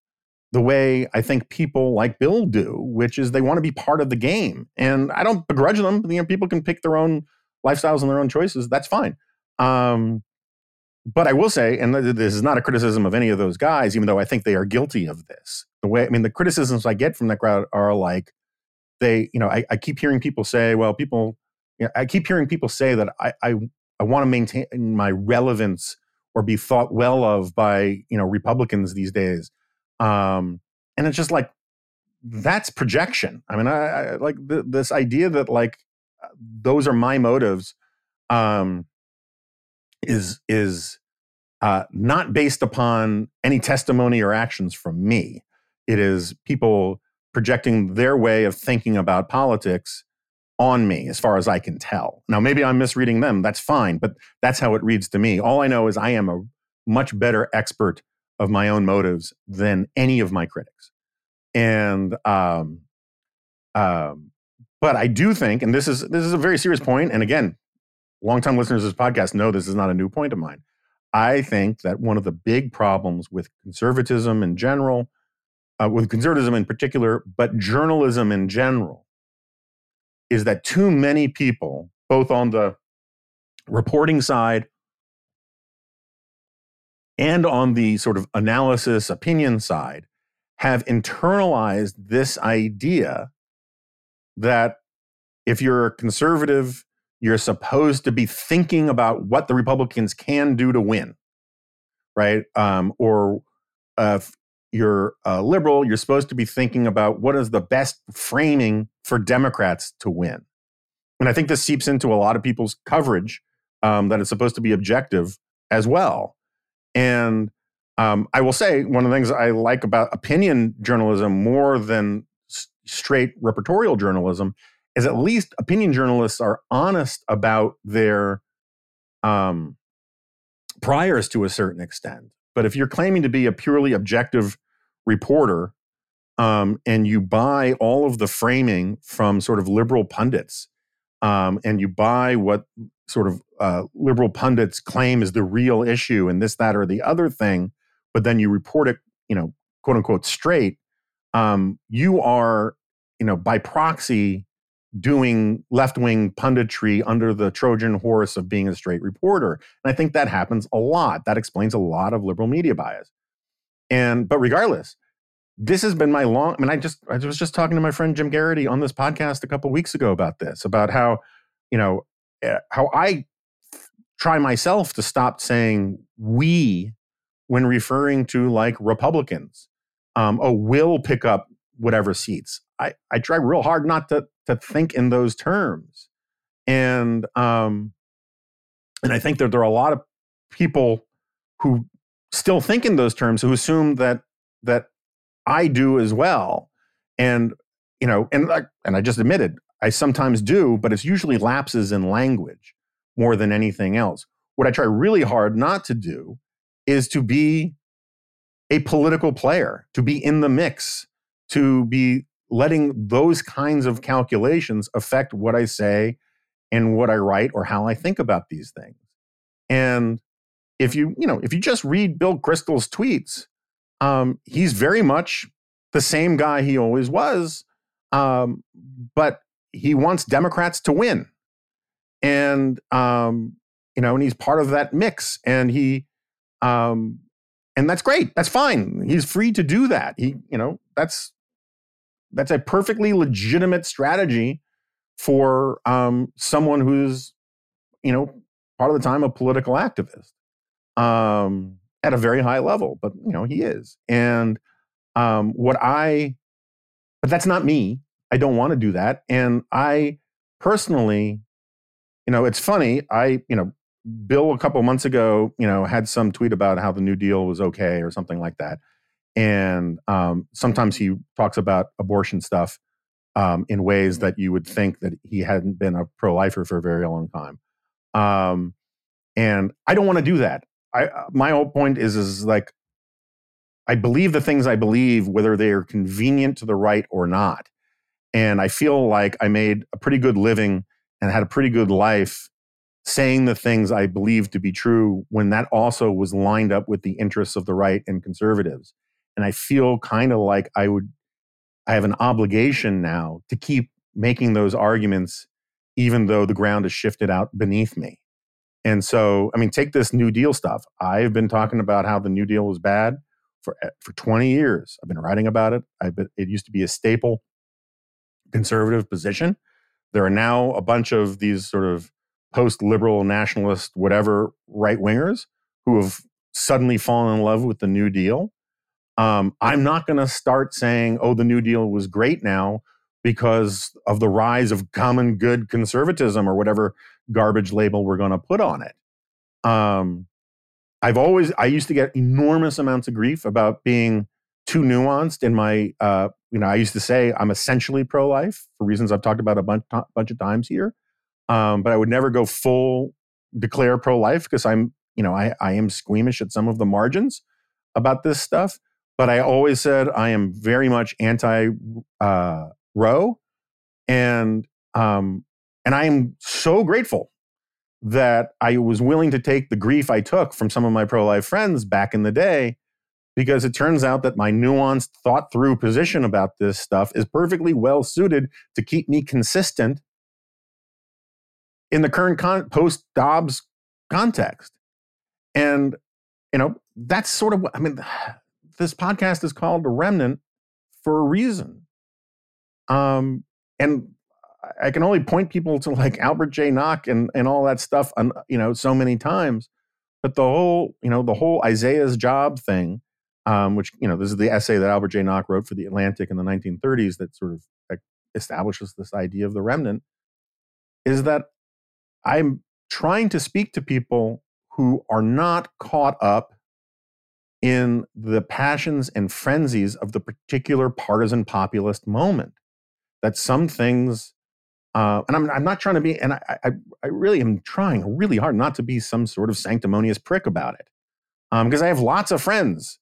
Speaker 3: the way I think people like Bill do, which is they want to be part of the game. And I don't begrudge them. You know, people can pick their own lifestyles and their own choices. That's fine. Um, but I will say, and this is not a criticism of any of those guys, even though I think they are guilty of this. The way, I mean, the criticisms I get from that crowd are like, they, you know, I, I keep hearing people say, well, people, you know, I keep hearing people say that I, I, I want to maintain my relevance or be thought well of by, you know, Republicans these days. Um, and it's just like, that's projection. I mean, I, I like th- this idea that like those are my motives. Um, is is uh, not based upon any testimony or actions from me. It is people projecting their way of thinking about politics on me, as far as I can tell. Now, maybe I'm misreading them. That's fine, but that's how it reads to me. All I know is I am a much better expert of my own motives than any of my critics. And um, um, but I do think, and this is this is a very serious point, and again, longtime listeners of this podcast know this is not a new point of mine. I think that one of the big problems with conservatism in general, uh, with conservatism in particular, but journalism in general, is that too many people, both on the reporting side and on the sort of analysis opinion side, have internalized this idea that if you're a conservative you're supposed to be thinking about what the Republicans can do to win, right? Um, or uh, if you're a liberal, you're supposed to be thinking about what is the best framing for Democrats to win. And I think this seeps into a lot of people's coverage um, that it's supposed to be objective as well. And um, I will say one of the things I like about opinion journalism more than s- straight reportorial journalism is at least opinion journalists are honest about their um, priors to a certain extent. But if you're claiming to be a purely objective reporter um, and you buy all of the framing from sort of liberal pundits um, and you buy what sort of uh, liberal pundits claim is the real issue and this, that, or the other thing, but then you report it, you know, quote unquote straight, um, you are, you know, by proxy doing left wing punditry under the Trojan horse of being a straight reporter. And I think that happens a lot. That explains a lot of liberal media bias. And, but regardless, this has been my long, I mean, I just, I was just talking to my friend Jim Geraghty on this podcast a couple weeks ago about this, about how, you know, eh, how I try myself to stop saying we when referring to like Republicans. Um, oh, will pick up whatever seats. I, I try real hard not to to think in those terms. And um, and I think that there are a lot of people who still think in those terms who assume that that I do as well. And you know, and I, and I just admitted I sometimes do, but it's usually lapses in language more than anything else. What I try really hard not to do is to be a political player, to be in the mix, to be letting those kinds of calculations affect what I say and what I write or how I think about these things. And if you, you know, if you just read Bill Kristol's tweets, um, he's very much the same guy he always was, um, but he wants Democrats to win, and um, you know, and he's part of that mix, and he, um, and that's great. That's fine. He's free to do that. He, you know, that's that's a perfectly legitimate strategy for um, someone who's, you know, part of the time a political activist um, at a very high level. But you know, he is. And um, what I, but that's not me. I don't want to do that. And I personally, you know, it's funny. I, you know, Bill a couple months ago, you know, had some tweet about how the New Deal was okay or something like that and um, sometimes he talks about abortion stuff um, in ways that you would think that he hadn't been a pro-lifer for a very long time. Um, And I don't want to do that. I uh, my whole point is is like I believe the things I believe, whether they are convenient to the right or not. And I feel like I made a pretty good living and had a pretty good life saying the things I believe to be true when that also was lined up with the interests of the right and conservatives. And I feel kind of like I would, I have an obligation now to keep making those arguments, even though the ground has shifted out beneath me. And so, I mean, take this New Deal stuff. I've been talking about how the New Deal was bad for eh, for 20 years. I've been writing about it. Been, it used to be a staple conservative position. There are now a bunch of these sort of post liberal, nationalist, whatever right wingers who have suddenly fallen in love with the New Deal. Um, I'm not going to start saying, oh, the New Deal was great now because of the rise of common good conservatism or whatever garbage label we're going to put on it. Um, I've always, I used to get enormous amounts of grief about being too nuanced in my, uh, you know, I used to say I'm essentially pro life for reasons I've talked about a bunch, bunch of times here. Um, but I would never go full declare pro life because I'm, you know, I, I am squeamish at some of the margins about this stuff. But I always said I am very much anti uh, Roe, and um, and I am so grateful that I was willing to take the grief I took from some of my pro life friends back in the day because it turns out that my nuanced, thought through position about this stuff is perfectly well suited to keep me consistent in the current con- post Dobbs context. And, you know, that's sort of what I mean. This podcast is called The Remnant for a reason. Um, and I can only point people to like Albert Jay Nock and, and all that stuff, on, you know, so many times. But the whole, you know, the whole Isaiah's job thing, um, which, you know, this is the essay that Albert Jay Nock wrote for the Atlantic in the 1930s that sort of establishes this idea of the remnant, is that I'm trying to speak to people who are not caught up in the passions and frenzies of the particular partisan populist moment. That some things, uh, and I'm, I'm not trying to be, and I, I, I, really am trying really hard not to be some sort of sanctimonious prick about it. Because um, I have lots of friends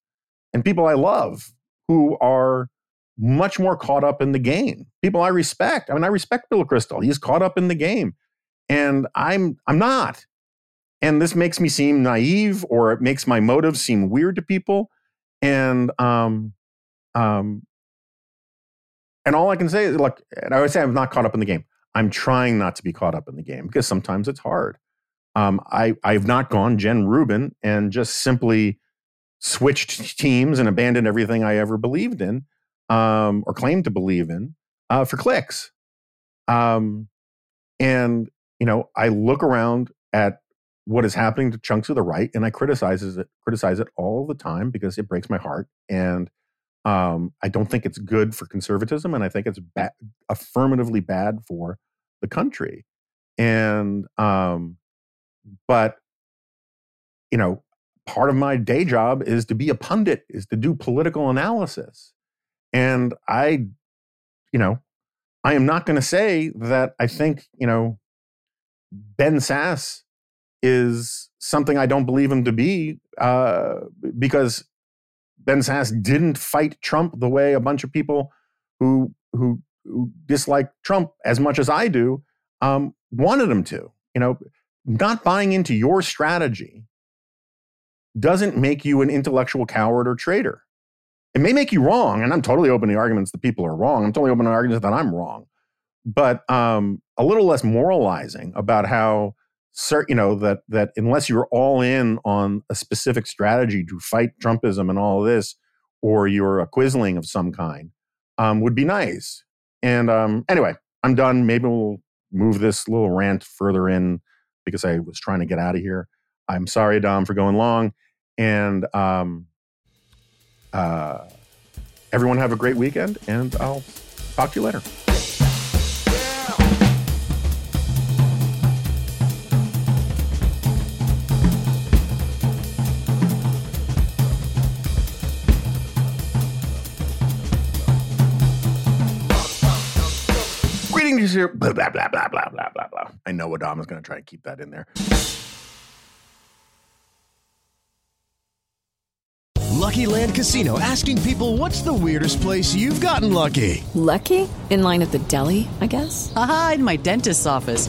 Speaker 3: and people I love who are much more caught up in the game. People I respect. I mean, I respect Bill Kristol. He's caught up in the game and I'm I'm not. And this makes me seem naive, or it makes my motives seem weird to people. And um, um, and all I can say is, like, and I would say I'm not caught up in the game. I'm trying not to be caught up in the game because sometimes it's hard. Um, I I've not gone Jen Rubin and just simply switched teams and abandoned everything I ever believed in um, or claimed to believe in uh, for clicks. Um, and you know, I look around at what is happening to chunks of the right and I criticize it, criticize it all the time because it breaks my heart. And um, I don't think it's good for conservatism, and I think it's ba- affirmatively bad for the country. And um, but you know, part of my day job is to be a pundit, is to do political analysis, and I, you know, I am not going to say that I think you know Ben Sasse is something I don't believe him to be uh, because Ben Sasse didn't fight Trump the way a bunch of people who who, who dislike Trump as much as I do um, wanted him to. You know, not buying into your strategy doesn't make you an intellectual coward or traitor. It may make you wrong, and I'm totally open to arguments that people are wrong. I'm totally open to arguments that I'm wrong but um, a little less moralizing about how certain you know that that unless you're all in on a specific strategy to fight Trumpism and all of this, or you're a quisling of some kind, um, would be nice. And um, anyway, I'm done. Maybe we'll move this little rant further in because I was trying to get out of here. I'm sorry, Dom, for going long. And um, uh, everyone have a great weekend, and I'll talk to you later. blah, blah, blah, blah, blah, blah, blah, blah. I know Adam is going to try and keep that in there.
Speaker 4: Lucky Land Casino asking people what's the weirdest place you've gotten lucky?
Speaker 5: Lucky? In line at the deli, I guess?
Speaker 6: Aha, in my dentist's office.